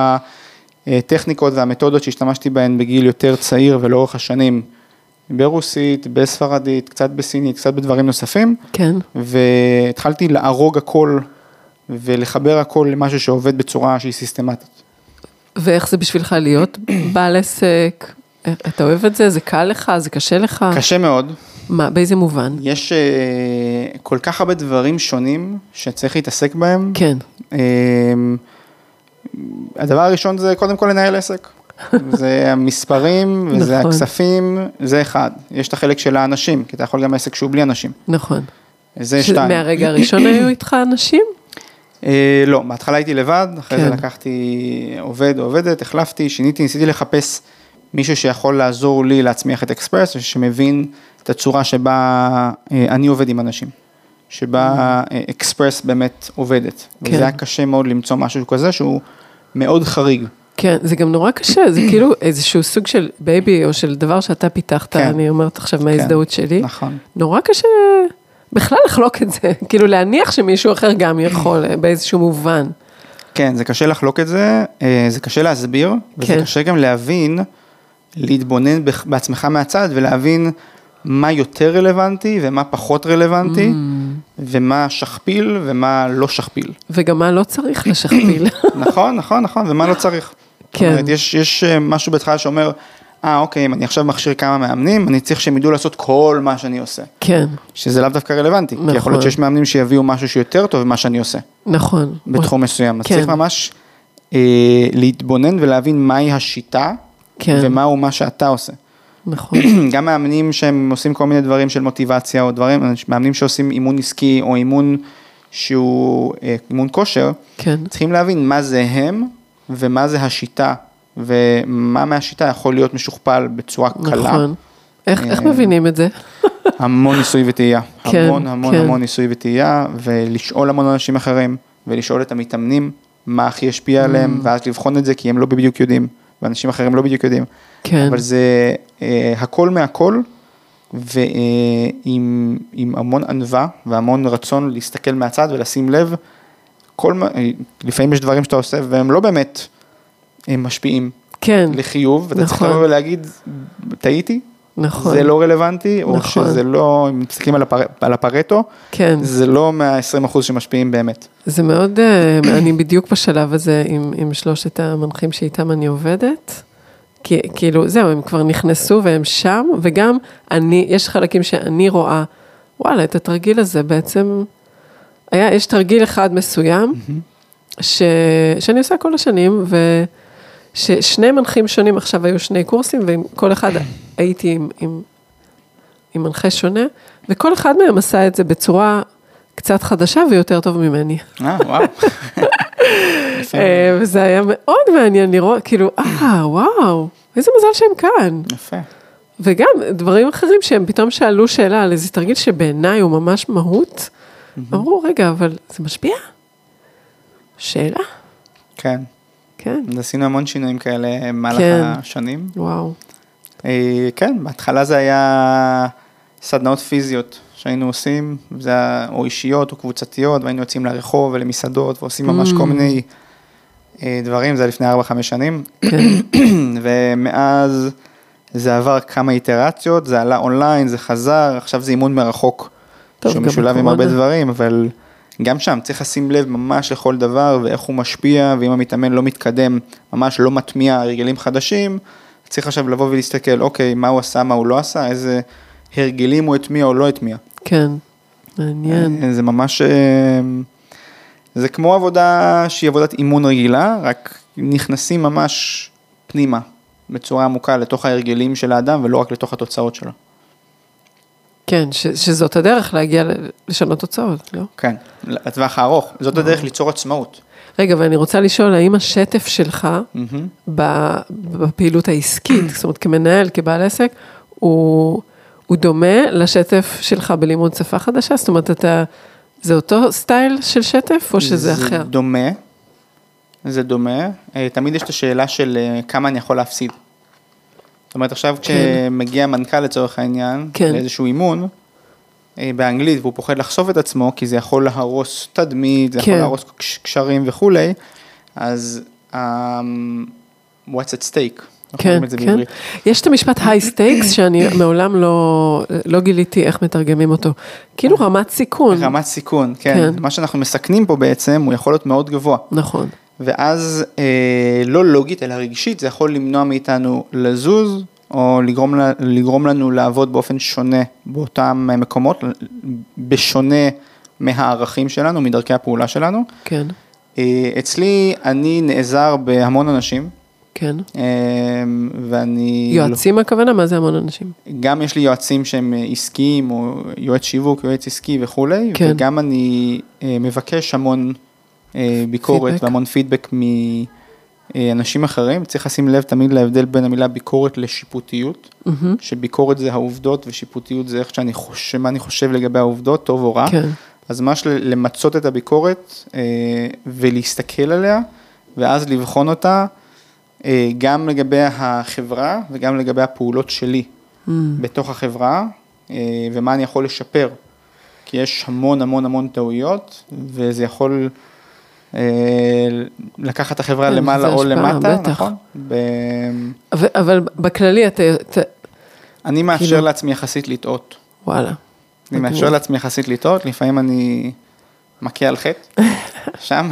Speaker 2: הטכניקות והמתודות שהשתמשתי בהן בגיל יותר צעיר ולאורך השנים, ברוסית, בספרדית, קצת בסינית, קצת בדברים נוספים,
Speaker 1: כן.
Speaker 2: והתחלתי לארוג הכל ולחבר הכל למשהו שעובד בצורה שהיא סיסטמטית.
Speaker 1: ואיך זה בשבילך להיות בעל עסק? אתה אוהב את זה? זה קל לך? זה קשה לך?
Speaker 2: קשה מאוד,
Speaker 1: מה, באיזה מובן?
Speaker 2: יש אה, כל כך הרבה דברים שונים שצריך להתעסק בהם.
Speaker 1: כן.
Speaker 2: אה, הדבר הראשון זה קודם כל לנהל עסק. זה המספרים, וזה
Speaker 1: נכון.
Speaker 2: הכספים, זה אחד. יש את החלק של האנשים, כי אתה יכול גם עסק שהוא בלי אנשים.
Speaker 1: נכון.
Speaker 2: זה שתיים.
Speaker 1: מהרגע הראשון היו איתך אנשים?
Speaker 2: אה, לא, בהתחלה הייתי לבד, אחרי זה
Speaker 1: כן.
Speaker 2: לקחתי עובד או עובדת, החלפתי, שיניתי, ניסיתי לחפש מישהו שיכול לעזור לי להצמיח את אקספרס, שמבין את הצורה שבה אה, אני עובד עם אנשים, שבה אה, אקספרס באמת עובדת.
Speaker 1: כן.
Speaker 2: וזה היה קשה מאוד למצוא משהו כזה שהוא מאוד חריג.
Speaker 1: כן, זה גם נורא קשה, זה כאילו איזשהו סוג של baby או של דבר שאתה פיתחת,
Speaker 2: כן.
Speaker 1: אני אומרת עכשיו מההזדהות שלי.
Speaker 2: נכון.
Speaker 1: נורא קשה בכלל לחלוק את זה, כאילו להניח שמישהו אחר גם יכול אה, באיזשהו מובן.
Speaker 2: כן, זה קשה לחלוק את זה, אה, זה קשה להסביר, וזה
Speaker 1: כן.
Speaker 2: קשה גם להבין, להתבונן בעצמך מהצד ולהבין מה יותר רלוונטי ומה פחות רלוונטי,
Speaker 1: Mm.
Speaker 2: ומה שכפיל ומה לא שכפיל.
Speaker 1: וגם מה לא צריך לשכפיל.
Speaker 2: נכון, נכון, נכון, ומה לא צריך.
Speaker 1: כן.
Speaker 2: אומרת, יש, יש אה, משהו בהתחלה שאומר, אה, אוקיי, אם אני עכשיו מכשיר כמה מאמנים, אני צריך שהם ידעו לעשות כל מה שאני עושה.
Speaker 1: כן,
Speaker 2: שזה לאו דווקא רלוונטי, כי יכול
Speaker 1: נכון.
Speaker 2: להיות שיש מאמנים שיביאו משהו שיותר טוב ממה שאני עושה.
Speaker 1: נכון.
Speaker 2: בתחום מסוים. אז
Speaker 1: כן.
Speaker 2: צריך ממש אה, להתבונן ולהבין מהי השיטה,
Speaker 1: כן.
Speaker 2: ומהו מה שאתה עושה.
Speaker 1: נכון.
Speaker 2: גם מאמנים שהם עושים כל מיני דברים של מוטיבציה, או דברים, מאמנים שעושים אימון עסקי, או אימון שהוא אה, אימון כושר,
Speaker 1: כן.
Speaker 2: צריכים להבין מה זה הם, ומה זה השיטה, ומה מהשיטה יכול להיות משוכפל בצורה קלה.
Speaker 1: נכון. איך איך
Speaker 2: אה,
Speaker 1: מבינים את זה?
Speaker 2: המון ניסוי וטעייה.
Speaker 1: כן,
Speaker 2: המון המון
Speaker 1: כן.
Speaker 2: המון ניסוי וטעייה, ולשאול המון אנשים אחרים, ולשאול את המתאמנים, מה הכי ישפיע עליהם, ואז לבחון את זה, כי הם לא בדיוק יודעים, ואנשים אחרים לא בדיוק יודעים.
Speaker 1: כן.
Speaker 2: אבל זה אה, הכל מהכל, ועם עם המון ענווה והמון רצון להסתכל מהצד ולשים לב. כל אה, לפעמים יש דברים שאתה עושה והם לא באמת הם משפיעים
Speaker 1: כן,
Speaker 2: לחיוב, ואתה צריך
Speaker 1: נכון.
Speaker 2: לבוא ולהגיד, טעיתי,
Speaker 1: נכון.
Speaker 2: זה לא רלוונטי, או
Speaker 1: נכון.
Speaker 2: שזה לא, אם מסתכלים על, הפר, על הפרטו,
Speaker 1: כן,
Speaker 2: זה לא מה-20% שמשפיעים באמת.
Speaker 1: זה מאוד, אה, אני בדיוק בשלב הזה עם, עם שלושת המנחים שאיתם אני עובדת. כי, כאילו, זהו, הם כבר נכנסו והם שם, וגם אני, יש חלקים שאני רואה, וואלה, את התרגיל הזה בעצם, היה, יש תרגיל אחד מסוים, ש, שאני עושה כל השנים, וששני מנחים שונים, עכשיו היו שני קורסים, ועם כל אחד הייתי עם, עם, עם מנחה שונה, וכל אחד מהם עשה את זה בצורה קצת חדשה ויותר טוב ממני.
Speaker 2: אה, וואו.
Speaker 1: אה, וזה היה מאוד מעניין לראות, כאילו, אה, וואו, איזה מזל שהם כאן.
Speaker 2: יפה.
Speaker 1: וגם דברים אחרים שהם פתאום שאלו שאלה על איזה תרגיל שבעיניי הוא ממש מהות, אמרו, רגע, אבל זה משפיע? שאלה,
Speaker 2: כן,
Speaker 1: כן,
Speaker 2: עשינו המון שינויים כאלה במהלך
Speaker 1: כן.
Speaker 2: השנים.
Speaker 1: וואו,
Speaker 2: אה, כן, בהתחלה זה היה סדנאות פיזיות שהיינו עושים, זה היה או אישיות או קבוצתיות, והיינו יוצאים לרחוב ולמסעדות ועושים ממש כל מיני אה, דברים, זה היה לפני 4-5 שנים,
Speaker 1: כן,
Speaker 2: ומאז זה עבר כמה איטרציות, זה עלה אונליין, זה חזר, עכשיו זה אימון מרחוק,
Speaker 1: טוב,
Speaker 2: שהוא משולב עם הרבה
Speaker 1: בקורונה.
Speaker 2: דברים, אבל גם שם צריך לשים לב ממש לכל דבר ואיך הוא משפיע, ואם המתאמן לא מתקדם, ממש לא מטמיע הרגלים חדשים, צריך עכשיו לבוא ולהסתכל, אוקיי, מה הוא עשה, מה הוא לא עשה, איזה הרגלים הוא הטמיע או לא הטמיע.
Speaker 1: כן, מעניין,
Speaker 2: זה ממש, אה, זה כמו עבודה שהיא עבודת אימון רגילה, רק נכנסים ממש פנימה, בצורה עמוקה לתוך ההרגלים של האדם ולא רק לתוך התוצאות שלו.
Speaker 1: כן, ש- שזאת הדרך להגיע לשנות תוצאות, לא?
Speaker 2: כן, לטווח הארוך, זאת הדרך ליצור עצמאות.
Speaker 1: רגע, ואני רוצה לשאול, האם השטף שלך. ב- בפעילות העסקית, זאת אומרת, כמנהל, כבעל עסק, הוא, הוא דומה לשטף שלך בלימוד שפה חדשה? זאת אומרת, אתה, זה אותו סטייל של שטף, או שזה אחר?
Speaker 2: זה דומה, זה דומה. אה, תמיד יש את השאלה של אה, כמה אני יכול להפסיד. זאת אומרת, עכשיו כשמגיע מנכ"ל לצורך העניין,
Speaker 1: כן.
Speaker 2: לאיזשהו אימון, אה, באנגלית, והוא פוחד לחשוף את עצמו, כי זה יכול להרוס תדמית, זה יכול
Speaker 1: כן.
Speaker 2: להרוס קש- קשרים וכולי, אז um, what's at stake.
Speaker 1: כן, כן.
Speaker 2: בעברית.
Speaker 1: יש את המשפט high stakes, שאני מעולם לא, לא גיליתי איך מתרגמים אותו. כאילו רמת סיכון.
Speaker 2: רמת סיכון, כן.
Speaker 1: כן.
Speaker 2: מה שאנחנו מסכנים פה בעצם, הוא יכול להיות מאוד גבוה.
Speaker 1: נכון,
Speaker 2: ואז אה, לא לוגית אלא רגשית, זה יכול למנוע מאיתנו לזוז, או לגרום, לגרום לנו לעבוד באופן שונה באותם מקומות, בשונה מהערכים שלנו, מדרכי הפעולה שלנו.
Speaker 1: כן,
Speaker 2: אה, אצלי אני נעזר בהמון אנשים,
Speaker 1: כן.
Speaker 2: אה, ואני...
Speaker 1: יועצים הכוונה? מה זה המון אנשים?
Speaker 2: גם יש לי יועצים שהם עסקיים, או יועץ שיווק, יועץ עסקי וכולי,
Speaker 1: כן.
Speaker 2: וגם אני אה, מבקש המון ביקורת
Speaker 1: פידבק.
Speaker 2: והמון פידבק מאנשים אחרים. צריך לשים לב תמיד להבדל בין המילה ביקורת לשיפוטיות,
Speaker 1: מהמם.
Speaker 2: שביקורת זה העובדות ושיפוטיות זה איך שאני חושב, מה אני חושב לגבי העובדות, טוב או רע.
Speaker 1: כן,
Speaker 2: אז ממש למצות את הביקורת אה, ולהסתכל עליה, ואז לבחון אותה אה, גם לגבי החברה וגם לגבי הפעולות שלי
Speaker 1: Mm.
Speaker 2: בתוך החברה, אה, ומה אני יכול לשפר. כי יש המון המון המון טעויות, וזה יכול אה, לקחת את החברה
Speaker 1: כן,
Speaker 2: למעלה או למטה. נכון?
Speaker 1: אבל, בכללי אתה,
Speaker 2: אני מאפשר
Speaker 1: כאילו-
Speaker 2: לעצמי יחסית לטעות.
Speaker 1: וואלה.
Speaker 2: אני מאפשר לעצמי יחסית לטעות, לפעמים אני מכה על חטא, שם,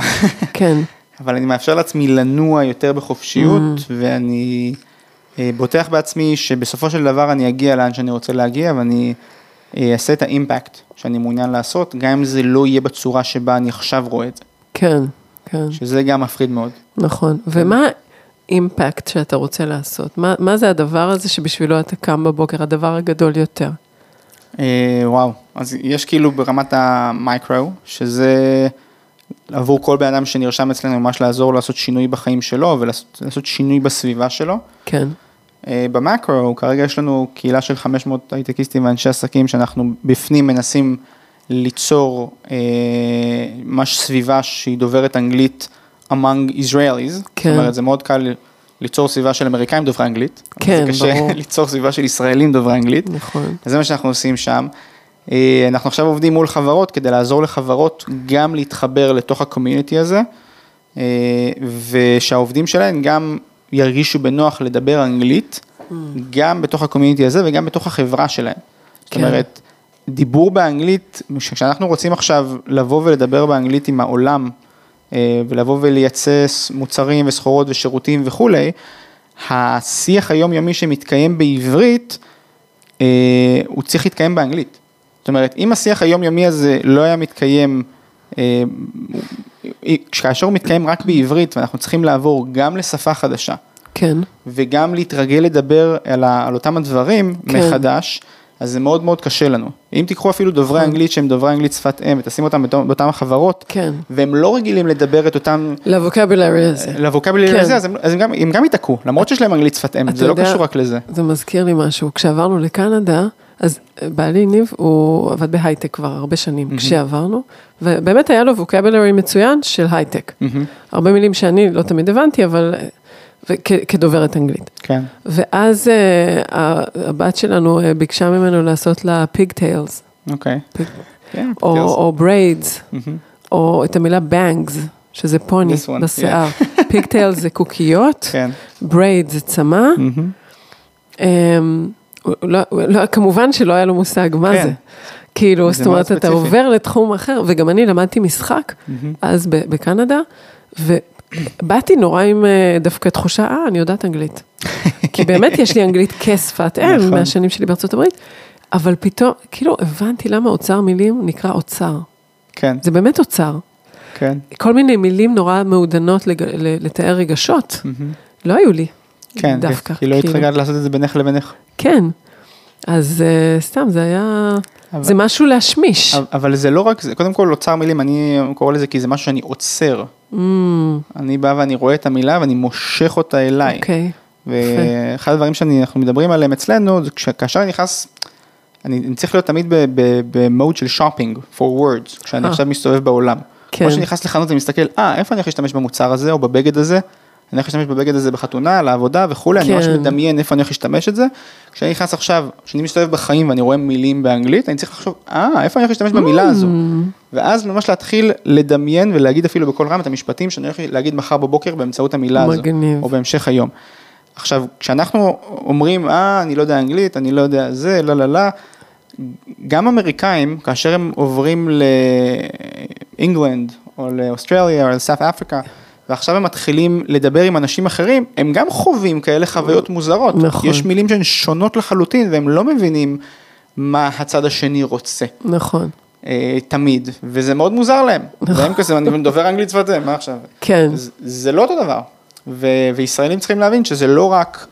Speaker 1: כן,
Speaker 2: אבל אני מאפשר לעצמי לנוע יותר בחופשיות,
Speaker 1: Mm.
Speaker 2: ואני אה, בוטח בעצמי שבסופו של דבר אני אגיע לאן שאני רוצה להגיע, ואני אה, אעשה את האימפקט שאני מעוניין לעשות, גם אם זה לא יהיה בצורה שבה אני עכשיו רואה את זה,
Speaker 1: כן, כן,
Speaker 2: שזה גם מפחיד מאוד.
Speaker 1: נכון. ומה האימפקט שאתה רוצה לעשות? מה, מה זה הדבר הזה שבשבילו אתה קם בבוקר, הדבר הגדול יותר?
Speaker 2: אה, וואו, אז יש כאילו ברמת המייקרו, שזה עבור כל בן אדם שנרשם אצלנו ממש לעזור לעשות שינוי בחיים שלו ולעשות לעשות שינוי בסביבה שלו.
Speaker 1: כן,
Speaker 2: אה, במקרו, כרגע יש לנו קהילה של 500 הייטקיסטים ואנשי עסקים שאנחנו בפנים מנסים ליצור אה, ממש סביבה שהיא דוברת אנגלית among Israelis,
Speaker 1: כן.
Speaker 2: זאת אומרת זה מאוד קל ליצור סביבה של אמריקאים דוברי אנגלית,
Speaker 1: כן,
Speaker 2: זה קשה
Speaker 1: ברור.
Speaker 2: ליצור סביבה של ישראלים דוברי אנגלית,
Speaker 1: נכון.
Speaker 2: אז זה מה שאנחנו עושים שם. אה, אנחנו עכשיו עובדים מול חברות כדי לעזור לחברות גם להתחבר לתוך הקומיוניטי הזה, אה, ושהעובדים שלהם גם ירגישו בנוח לדבר אנגלית, גם בתוך הקומיוניטי הזה וגם בתוך החברה שלהם. זאת
Speaker 1: כן.
Speaker 2: אומרת, דיבור באנגלית, כשאנחנו רוצים עכשיו לבוא ולדבר באנגלית עם העולם, אה, ולבוא ולייצא מוצרים וסחורות ושירותים וכולי, השיח היומיומי שמתקיים בעברית, אה, הוא צריך להתקיים באנגלית. זאת אומרת, אם השיח היומיומי הזה לא היה מתקיים, אה, כאשר הוא מתקיים רק בעברית ואנחנו צריכים לעבור גם לשפה חדשה
Speaker 1: כן,
Speaker 2: וגם להתרגל לדבר על, ה, על אותם הדברים
Speaker 1: כן.
Speaker 2: כן. מחדש, אז זה מאוד מאוד קשה לנו. אם תיקחו אפילו דוברי
Speaker 1: נכון.
Speaker 2: אנגלית שהם דוברי אנגלית שפת אם ותשים אותם באותן החברות,
Speaker 1: כן.
Speaker 2: והם לא רגילים לדבר את אותם,
Speaker 1: לווקבולרי הזה.
Speaker 2: לווקבלי
Speaker 1: כן.
Speaker 2: הזה, אז, הם, אז הם, גם, הם גם ייתקעו, למרות שיש להם אנגלית שפת אם, זה לא
Speaker 1: יודע-
Speaker 2: קשור רק לזה.
Speaker 1: זה מזכיר לי משהו, כשעברנו לקנדה, אז בעלי ניב, הוא עבד בהייטק כבר הרבה שנים, כשעברנו, ובאמת היה לו vocabulary מצוין של הייטק. הרבה מילים שאני לא תמיד הבנתי, אבל וכ- כדוברת אנגלית.
Speaker 2: כן.
Speaker 1: ואז אה, הבת שלנו אה, ביקשה ממנו לעשות לה pigtails,
Speaker 2: אוקיי. כן,
Speaker 1: או, braids,
Speaker 2: מהמם.
Speaker 1: או את המילה bangs, שזה פוני
Speaker 2: one,
Speaker 1: בשיער. pigtails זה קוקיות,
Speaker 2: כן.
Speaker 1: braid זה צמה.
Speaker 2: מהמם.
Speaker 1: אמ, לא, לא, כמובן שלא היה לו מושג מה
Speaker 2: כן.
Speaker 1: זה. כאילו, זאת אומרת, אתה. עובר לתחום אחר, וגם אני למדתי משחק אז ב- בקנדה, ובאתי נורא עם אה, דווקא תחושה, אה, אני יודעת אנגלית. כי באמת יש לי אנגלית כשפת אם
Speaker 2: נכון.
Speaker 1: מהשנים שלי בארצות הברית, אבל פתאום, כאילו, הבנתי למה אוצר מילים נקרא אוצר.
Speaker 2: כן,
Speaker 1: זה באמת אוצר.
Speaker 2: כן.
Speaker 1: כל מיני מילים נורא מעודנות לג- לתאר רגשות. לא היו לי.
Speaker 2: כן,
Speaker 1: דווקא.
Speaker 2: כי לא
Speaker 1: כאילו.
Speaker 2: התרגלת לעשות את זה בינך לבינך.
Speaker 1: כן. אז uh, סתם, זה היה...
Speaker 2: אבל-
Speaker 1: זה משהו להשמיש.
Speaker 2: אבל זה לא רק זה, קודם כל אוצר מילים, אני קורא לזה כי זה משהו שאני עוצר.
Speaker 1: Mm,
Speaker 2: אני בא ואני רואה את המילה ואני מושך אותה אליי.
Speaker 1: אוקיי.
Speaker 2: ואחד הדברים שאנחנו מדברים עליהם אצלנו, זה כאשר אני נכנס, אני אני צריך להיות תמיד במוד של שופינג, for words, כשאני
Speaker 1: אה.
Speaker 2: עכשיו מסתובב בעולם.
Speaker 1: כן.
Speaker 2: כמו שאני נכנס לחנות ומסתכל, אה, איפה אני יכול להשתמש במוצר הזה או בבגד הזה? אני יכול להשתמש בבגד הזה בחתונה, לעבודה וכולי, אני ממש
Speaker 1: כן.
Speaker 2: מדמיין איפה אני הולך להשתמש את זה. כשאני נכנס עכשיו, כשאני מסתובב בחיים ואני רואה מילים באנגלית, אני צריך לחשוב, אה, איפה אני הולך להשתמש במילה הזו? ואז ממש להתחיל לדמיין ולהגיד אפילו בקול רם את המשפטים שאני הולך להגיד מחר בבוקר באמצעות המילה הזו,
Speaker 1: מגניב.
Speaker 2: או בהמשך היום. עכשיו, כשאנחנו אומרים, אה, אני לא יודע אנגלית, אני לא יודע זה, לא, לא, לא, גם אמריקאים, כאשר הם עוברים לאנגלנד, או לאוסטרליה, או לסאף אפריקה, ועכשיו הם מתחילים לדבר עם אנשים אחרים, הם גם חווים כאלה חוויות מוזרות.
Speaker 1: נכון.
Speaker 2: יש מילים שהן שונות לחלוטין, והם לא מבינים מה הצד השני רוצה.
Speaker 1: נכון.
Speaker 2: אה, תמיד, וזה מאוד מוזר להם. והם כזה, אני דובר אנגלית אם, מה עכשיו?
Speaker 1: כן.
Speaker 2: זה, זה לא אותו דבר. ו, וישראלים צריכים להבין שזה לא רק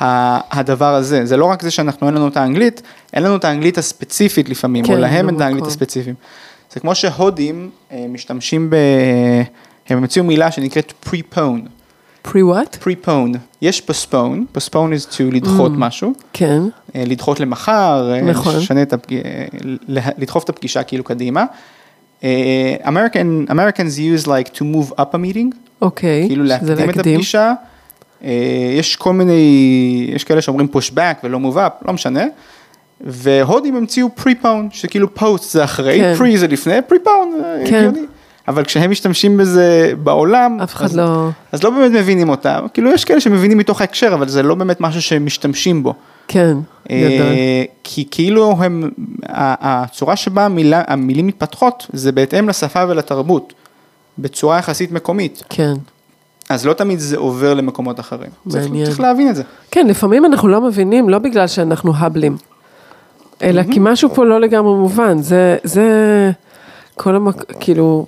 Speaker 2: הדבר הזה, זה לא רק זה שאנחנו אין לנו את האנגלית, אין לנו את האנגלית הספציפית לפעמים,
Speaker 1: כן,
Speaker 2: או להם אין את. האנגלית הספציפית. זה כמו שהודים אה, משתמשים ב... הם המציאו מילה שנקראת pre-pone.
Speaker 1: pre-what?
Speaker 2: pre-pone. יש postpone, postpone is to לדחות משהו.
Speaker 1: כן.
Speaker 2: אה, לדחות למחר, אה,
Speaker 1: נכון.
Speaker 2: לשנה את הפג... אה, לדחוף את הפגישה כאילו קדימה. American, Americans use like to move up a meeting,
Speaker 1: אוקיי.
Speaker 2: כאילו
Speaker 1: שזה
Speaker 2: להקדים את הפגישה. יש כל מיני, יש כאלה שאומרים push back ולא move up, לא משנה. והודים המציאו pre-pone, שכאילו post זה אחרי,
Speaker 1: כן.
Speaker 2: pre זה לפני, pre-pone,
Speaker 1: כן.
Speaker 2: הגיוני. אבל כשהם משתמשים בזה בעולם,
Speaker 1: אף אחד
Speaker 2: אז,
Speaker 1: לא...
Speaker 2: אז לא באמת מבינים אותם. כאילו יש כאלה שמבינים מתוך ההקשר, אבל זה לא באמת משהו שהם משתמשים בו.
Speaker 1: כן. גדול.
Speaker 2: אה, כי כאילו הם, הצורה שבה המילה, המילים מתפתחות זה בהתאם לשפה ולתרבות, בצורה יחסית מקומית,
Speaker 1: כן.
Speaker 2: אז לא תמיד זה עובר למקומות אחרים. צריך,
Speaker 1: מעניין.
Speaker 2: צריך להבין את זה.
Speaker 1: כן, לפעמים אנחנו לא מבינים, לא בגלל שאנחנו האבלים, אלא כי משהו פה לא לגמרי מובן. זה, זה כל המק... כאילו,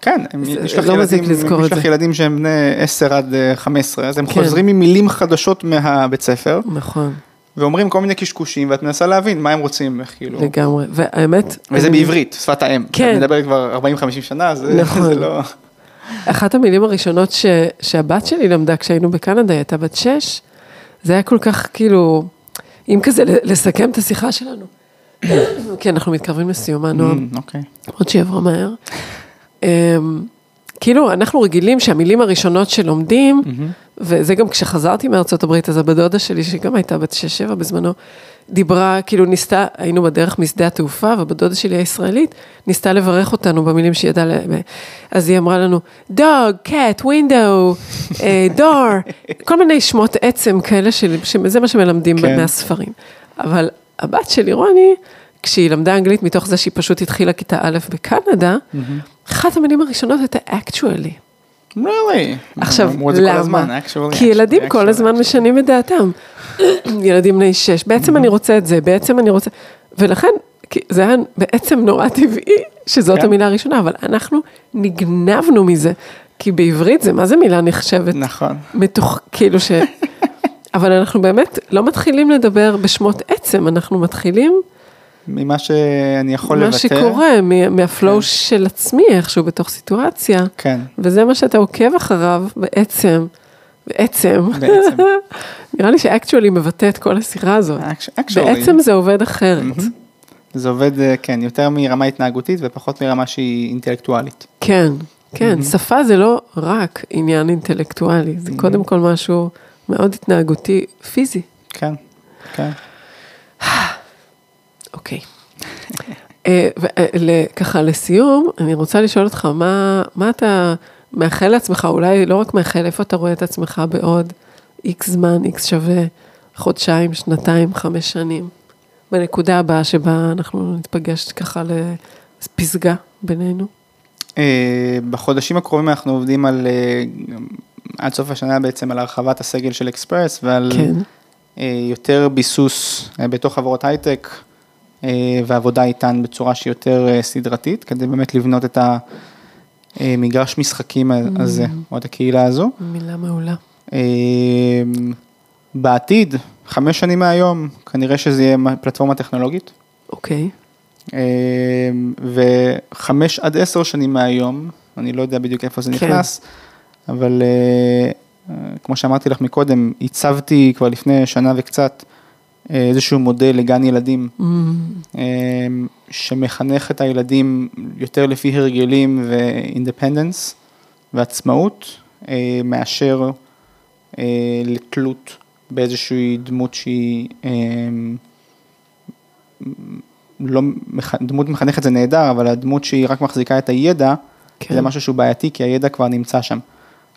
Speaker 2: כן, יש לך
Speaker 1: לא
Speaker 2: ילדים, יש לך. ילדים שהם בני 10 עד אה, 15, אז הם
Speaker 1: כן.
Speaker 2: חוזרים עם מילים חדשות מהבית ספר,
Speaker 1: נכון,
Speaker 2: ואומרים כל מיני קשקושים, ואת מנסה להבין מה הם רוצים, כאילו,
Speaker 1: לגמרי. והאמת...
Speaker 2: וזה
Speaker 1: אני-
Speaker 2: בעברית, שפת האם.
Speaker 1: כן.
Speaker 2: את מדברת כבר 40-50 שנה, זה
Speaker 1: נכון.
Speaker 2: זה לא...
Speaker 1: אחת המילים הראשונות ש, שהבת שלי למדה כשהיינו בקנדה, היא הייתה בת שש, זה היה כל כך כאילו, אם כזה לסכם את השיחה שלנו. כן, אנחנו מתקרבים לסיומה, נועם,
Speaker 2: Mm, אוקיי.
Speaker 1: עוד שהיא עברה מהר. אמ, כאילו, אנחנו רגילים שהמילים הראשונות שלומדים, וזה גם כשחזרתי מארצות הברית, אז הבת דודה שלי, שגם הייתה בת שש שבע בזמנו, דיברה, כאילו ניסתה, היינו בדרך משדה התעופה, והבת דודה שלי הישראלית, ניסתה לברך אותנו במילים שהיא ידעה, אז היא אמרה לנו, דוג, קט, ווינדו, דור, כל מיני שמות עצם כאלה, של- שזה מה שמלמדים
Speaker 2: כן.
Speaker 1: מהספרים. אבל הבת שלי, רוני, כשהיא למדה אנגלית מתוך זה שהיא פשוט התחילה כיתה א' בקנדה, אחת המילים הראשונות הייתה actually.
Speaker 2: really?
Speaker 1: עכשיו, למה? כי ילדים כל הזמן. משנים את דעתם. ילדים בני שש, בעצם אני רוצה את זה, בעצם אני רוצה, ולכן, זה היה בעצם נורא טבעי שזאת
Speaker 2: כן.
Speaker 1: המילה הראשונה, אבל אנחנו נגנבנו מזה, כי בעברית זה, מה זה מילה נחשבת?
Speaker 2: נכון.
Speaker 1: מתוך, כאילו ש... אבל אנחנו באמת לא מתחילים לדבר בשמות עצם, אנחנו מתחילים
Speaker 2: ממה שאני יכול
Speaker 1: מה
Speaker 2: לבטא.
Speaker 1: שקורה, מ- מהפלואו
Speaker 2: כן.
Speaker 1: של עצמי איכשהו בתוך סיטואציה,
Speaker 2: כן,
Speaker 1: וזה מה שאתה עוקב אחריו בעצם, בעצם.
Speaker 2: בעצם.
Speaker 1: נראה לי שאקטואלי מבטא את כל הסירה הזאת.
Speaker 2: Actually.
Speaker 1: בעצם זה עובד אחרת.
Speaker 2: זה עובד, אה, כן, יותר מרמה התנהגותית ופחות מרמה שהיא אינטלקטואלית.
Speaker 1: כן, כן, שפה זה לא רק עניין אינטלקטואלי, זה קודם כל משהו מאוד התנהגותי, פיזי.
Speaker 2: כן, כן.
Speaker 1: אוקיי. אה, אה, ככה לסיום, אני רוצה לשאול אותך, מה, מה אתה מאחל לעצמך, אולי לא רק מאחל, איפה אתה רואה את עצמך בעוד איקס זמן, איקס שווה, חודשיים, שנתיים, חמש שנים, בנקודה הבאה שבה אנחנו נתפגש ככה לפסגה בינינו?
Speaker 2: אה, בחודשים הקרובים אנחנו עובדים על, עד סוף השנה בעצם, על הרחבת הסגל של אקספרס ועל
Speaker 1: כן.
Speaker 2: יותר ביסוס בתוך חברות הייטק ועבודה איתן בצורה שהיא יותר אה, סדרתית, כדי באמת לבנות את המגרש משחקים הזה, או את הקהילה הזו.
Speaker 1: מילה מעולה.
Speaker 2: אה, בעתיד, חמש שנים מהיום, כנראה שזה יהיה פלטפורמה טכנולוגית.
Speaker 1: אוקיי.
Speaker 2: אה, וחמש עד עשר שנים מהיום, אני לא יודע בדיוק איפה זה
Speaker 1: כן.
Speaker 2: נכנס, אבל אה, אה, כמו שאמרתי לך מקודם, הצבתי כבר לפני שנה וקצת אה, איזשהו מודל לגן ילדים,
Speaker 1: Mm,
Speaker 2: אה, שמחנך את הילדים יותר לפי הרגלים ואינדפנדנס ועצמאות, אה, מאשר אה, לתלות באיזושהי דמות שהיא אה, לא, דמות מחנכת זה נהדר, אבל הדמות שהיא רק מחזיקה את הידע,
Speaker 1: כן.
Speaker 2: זה משהו שהוא בעייתי, כי הידע כבר נמצא שם.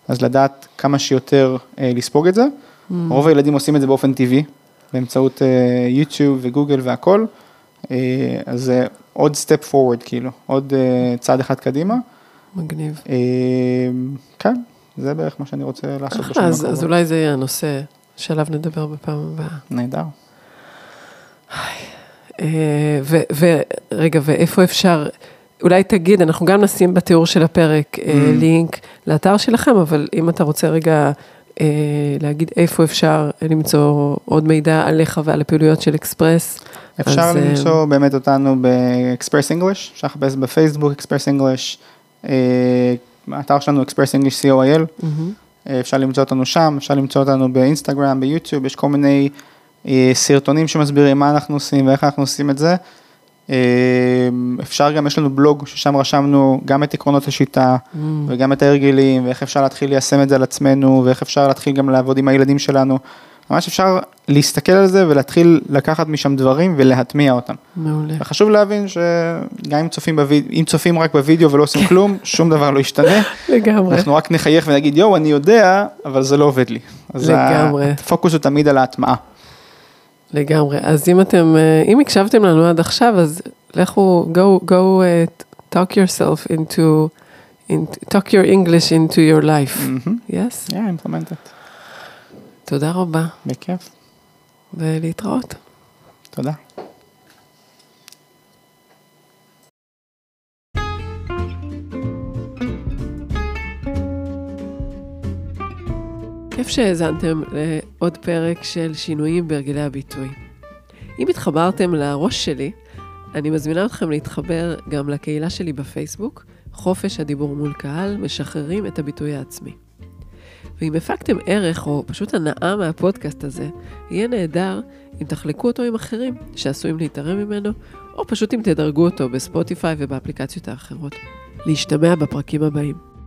Speaker 2: אז לדעת כמה שיותר אה, לספוג את זה.
Speaker 1: Mm.
Speaker 2: רוב הילדים עושים את זה באופן טבעי, באמצעות אה, יוטיוב וגוגל והכל. אה, אז זה עוד סטפ פורוורד, כאילו, עוד אה, צעד אחד קדימה.
Speaker 1: מגניב.
Speaker 2: אה, כן, זה בערך מה שאני רוצה לעשות בשנים
Speaker 1: אז, אז
Speaker 2: הקרובות.
Speaker 1: אולי זה יהיה הנושא שעליו נדבר בפעם הבאה.
Speaker 2: נהדר.
Speaker 1: אה, ורגע, ואיפה אפשר, אולי תגיד, אנחנו גם נשים בתיאור של הפרק אה,
Speaker 2: Mm.
Speaker 1: לינק לאתר שלכם, אבל אם אתה רוצה רגע אה, להגיד איפה אפשר למצוא עוד מידע עליך ועל הפעילויות של אקספרס.
Speaker 2: אפשר
Speaker 1: אז, אה,
Speaker 2: למצוא באמת אותנו ב Express English, אפשר לחפש בפייסבוק Express English, האתר שלנו Express English co.il. אה, אפשר למצוא אותנו שם, אפשר למצוא אותנו באינסטגרם, ביוטיוב, יש כל מיני אה, סרטונים שמסבירים מה אנחנו עושים ואיך אנחנו עושים את זה. אה, אפשר גם, יש לנו בלוג ששם רשמנו גם את עקרונות השיטה וגם את ההרגלים ואיך אפשר להתחיל ליישם את זה על עצמנו ואיך אפשר להתחיל גם לעבוד עם הילדים שלנו. ממש אפשר להסתכל על זה ולהתחיל לקחת משם דברים ולהטמיע אותם.
Speaker 1: מעולה.
Speaker 2: וחשוב להבין שגם אם צופים, בויד... אם צופים רק בווידאו ולא עושים כלום, שום דבר לא ישתנה.
Speaker 1: לגמרי.
Speaker 2: אנחנו רק נחייך ונגיד יואו אני יודע, אבל זה לא עובד לי. אז
Speaker 1: לגמרי.
Speaker 2: הפוקוס הוא תמיד על ההטמעה.
Speaker 1: לגמרי. אז אם אתם, אה, אם הקשבתם לנו עד עכשיו, אז לכו, go, go uh, talk yourself into, into, talk your English into your life.
Speaker 2: מהמם.
Speaker 1: Yes?
Speaker 2: Yeah, אימפלמנטד.
Speaker 1: תודה רבה,
Speaker 2: בכיף.
Speaker 1: ולהתראות.
Speaker 2: תודה.
Speaker 1: כיף שהאזנתם לעוד פרק של שינויים בהרגלי הביטוי. אם התחברתם לראש שלי, אני מזמינה אתכם להתחבר גם לקהילה שלי בפייסבוק, חופש הדיבור מול קהל, משחררים את הביטוי העצמי. ואם הפקתם ערך או פשוט הנאה מהפודקאסט הזה, יהיה נהדר אם תחלקו אותו עם אחרים שעשויים להתערם ממנו, או פשוט אם תדרגו אותו בספוטיפיי ובאפליקציות האחרות. להשתמע בפרקים הבאים.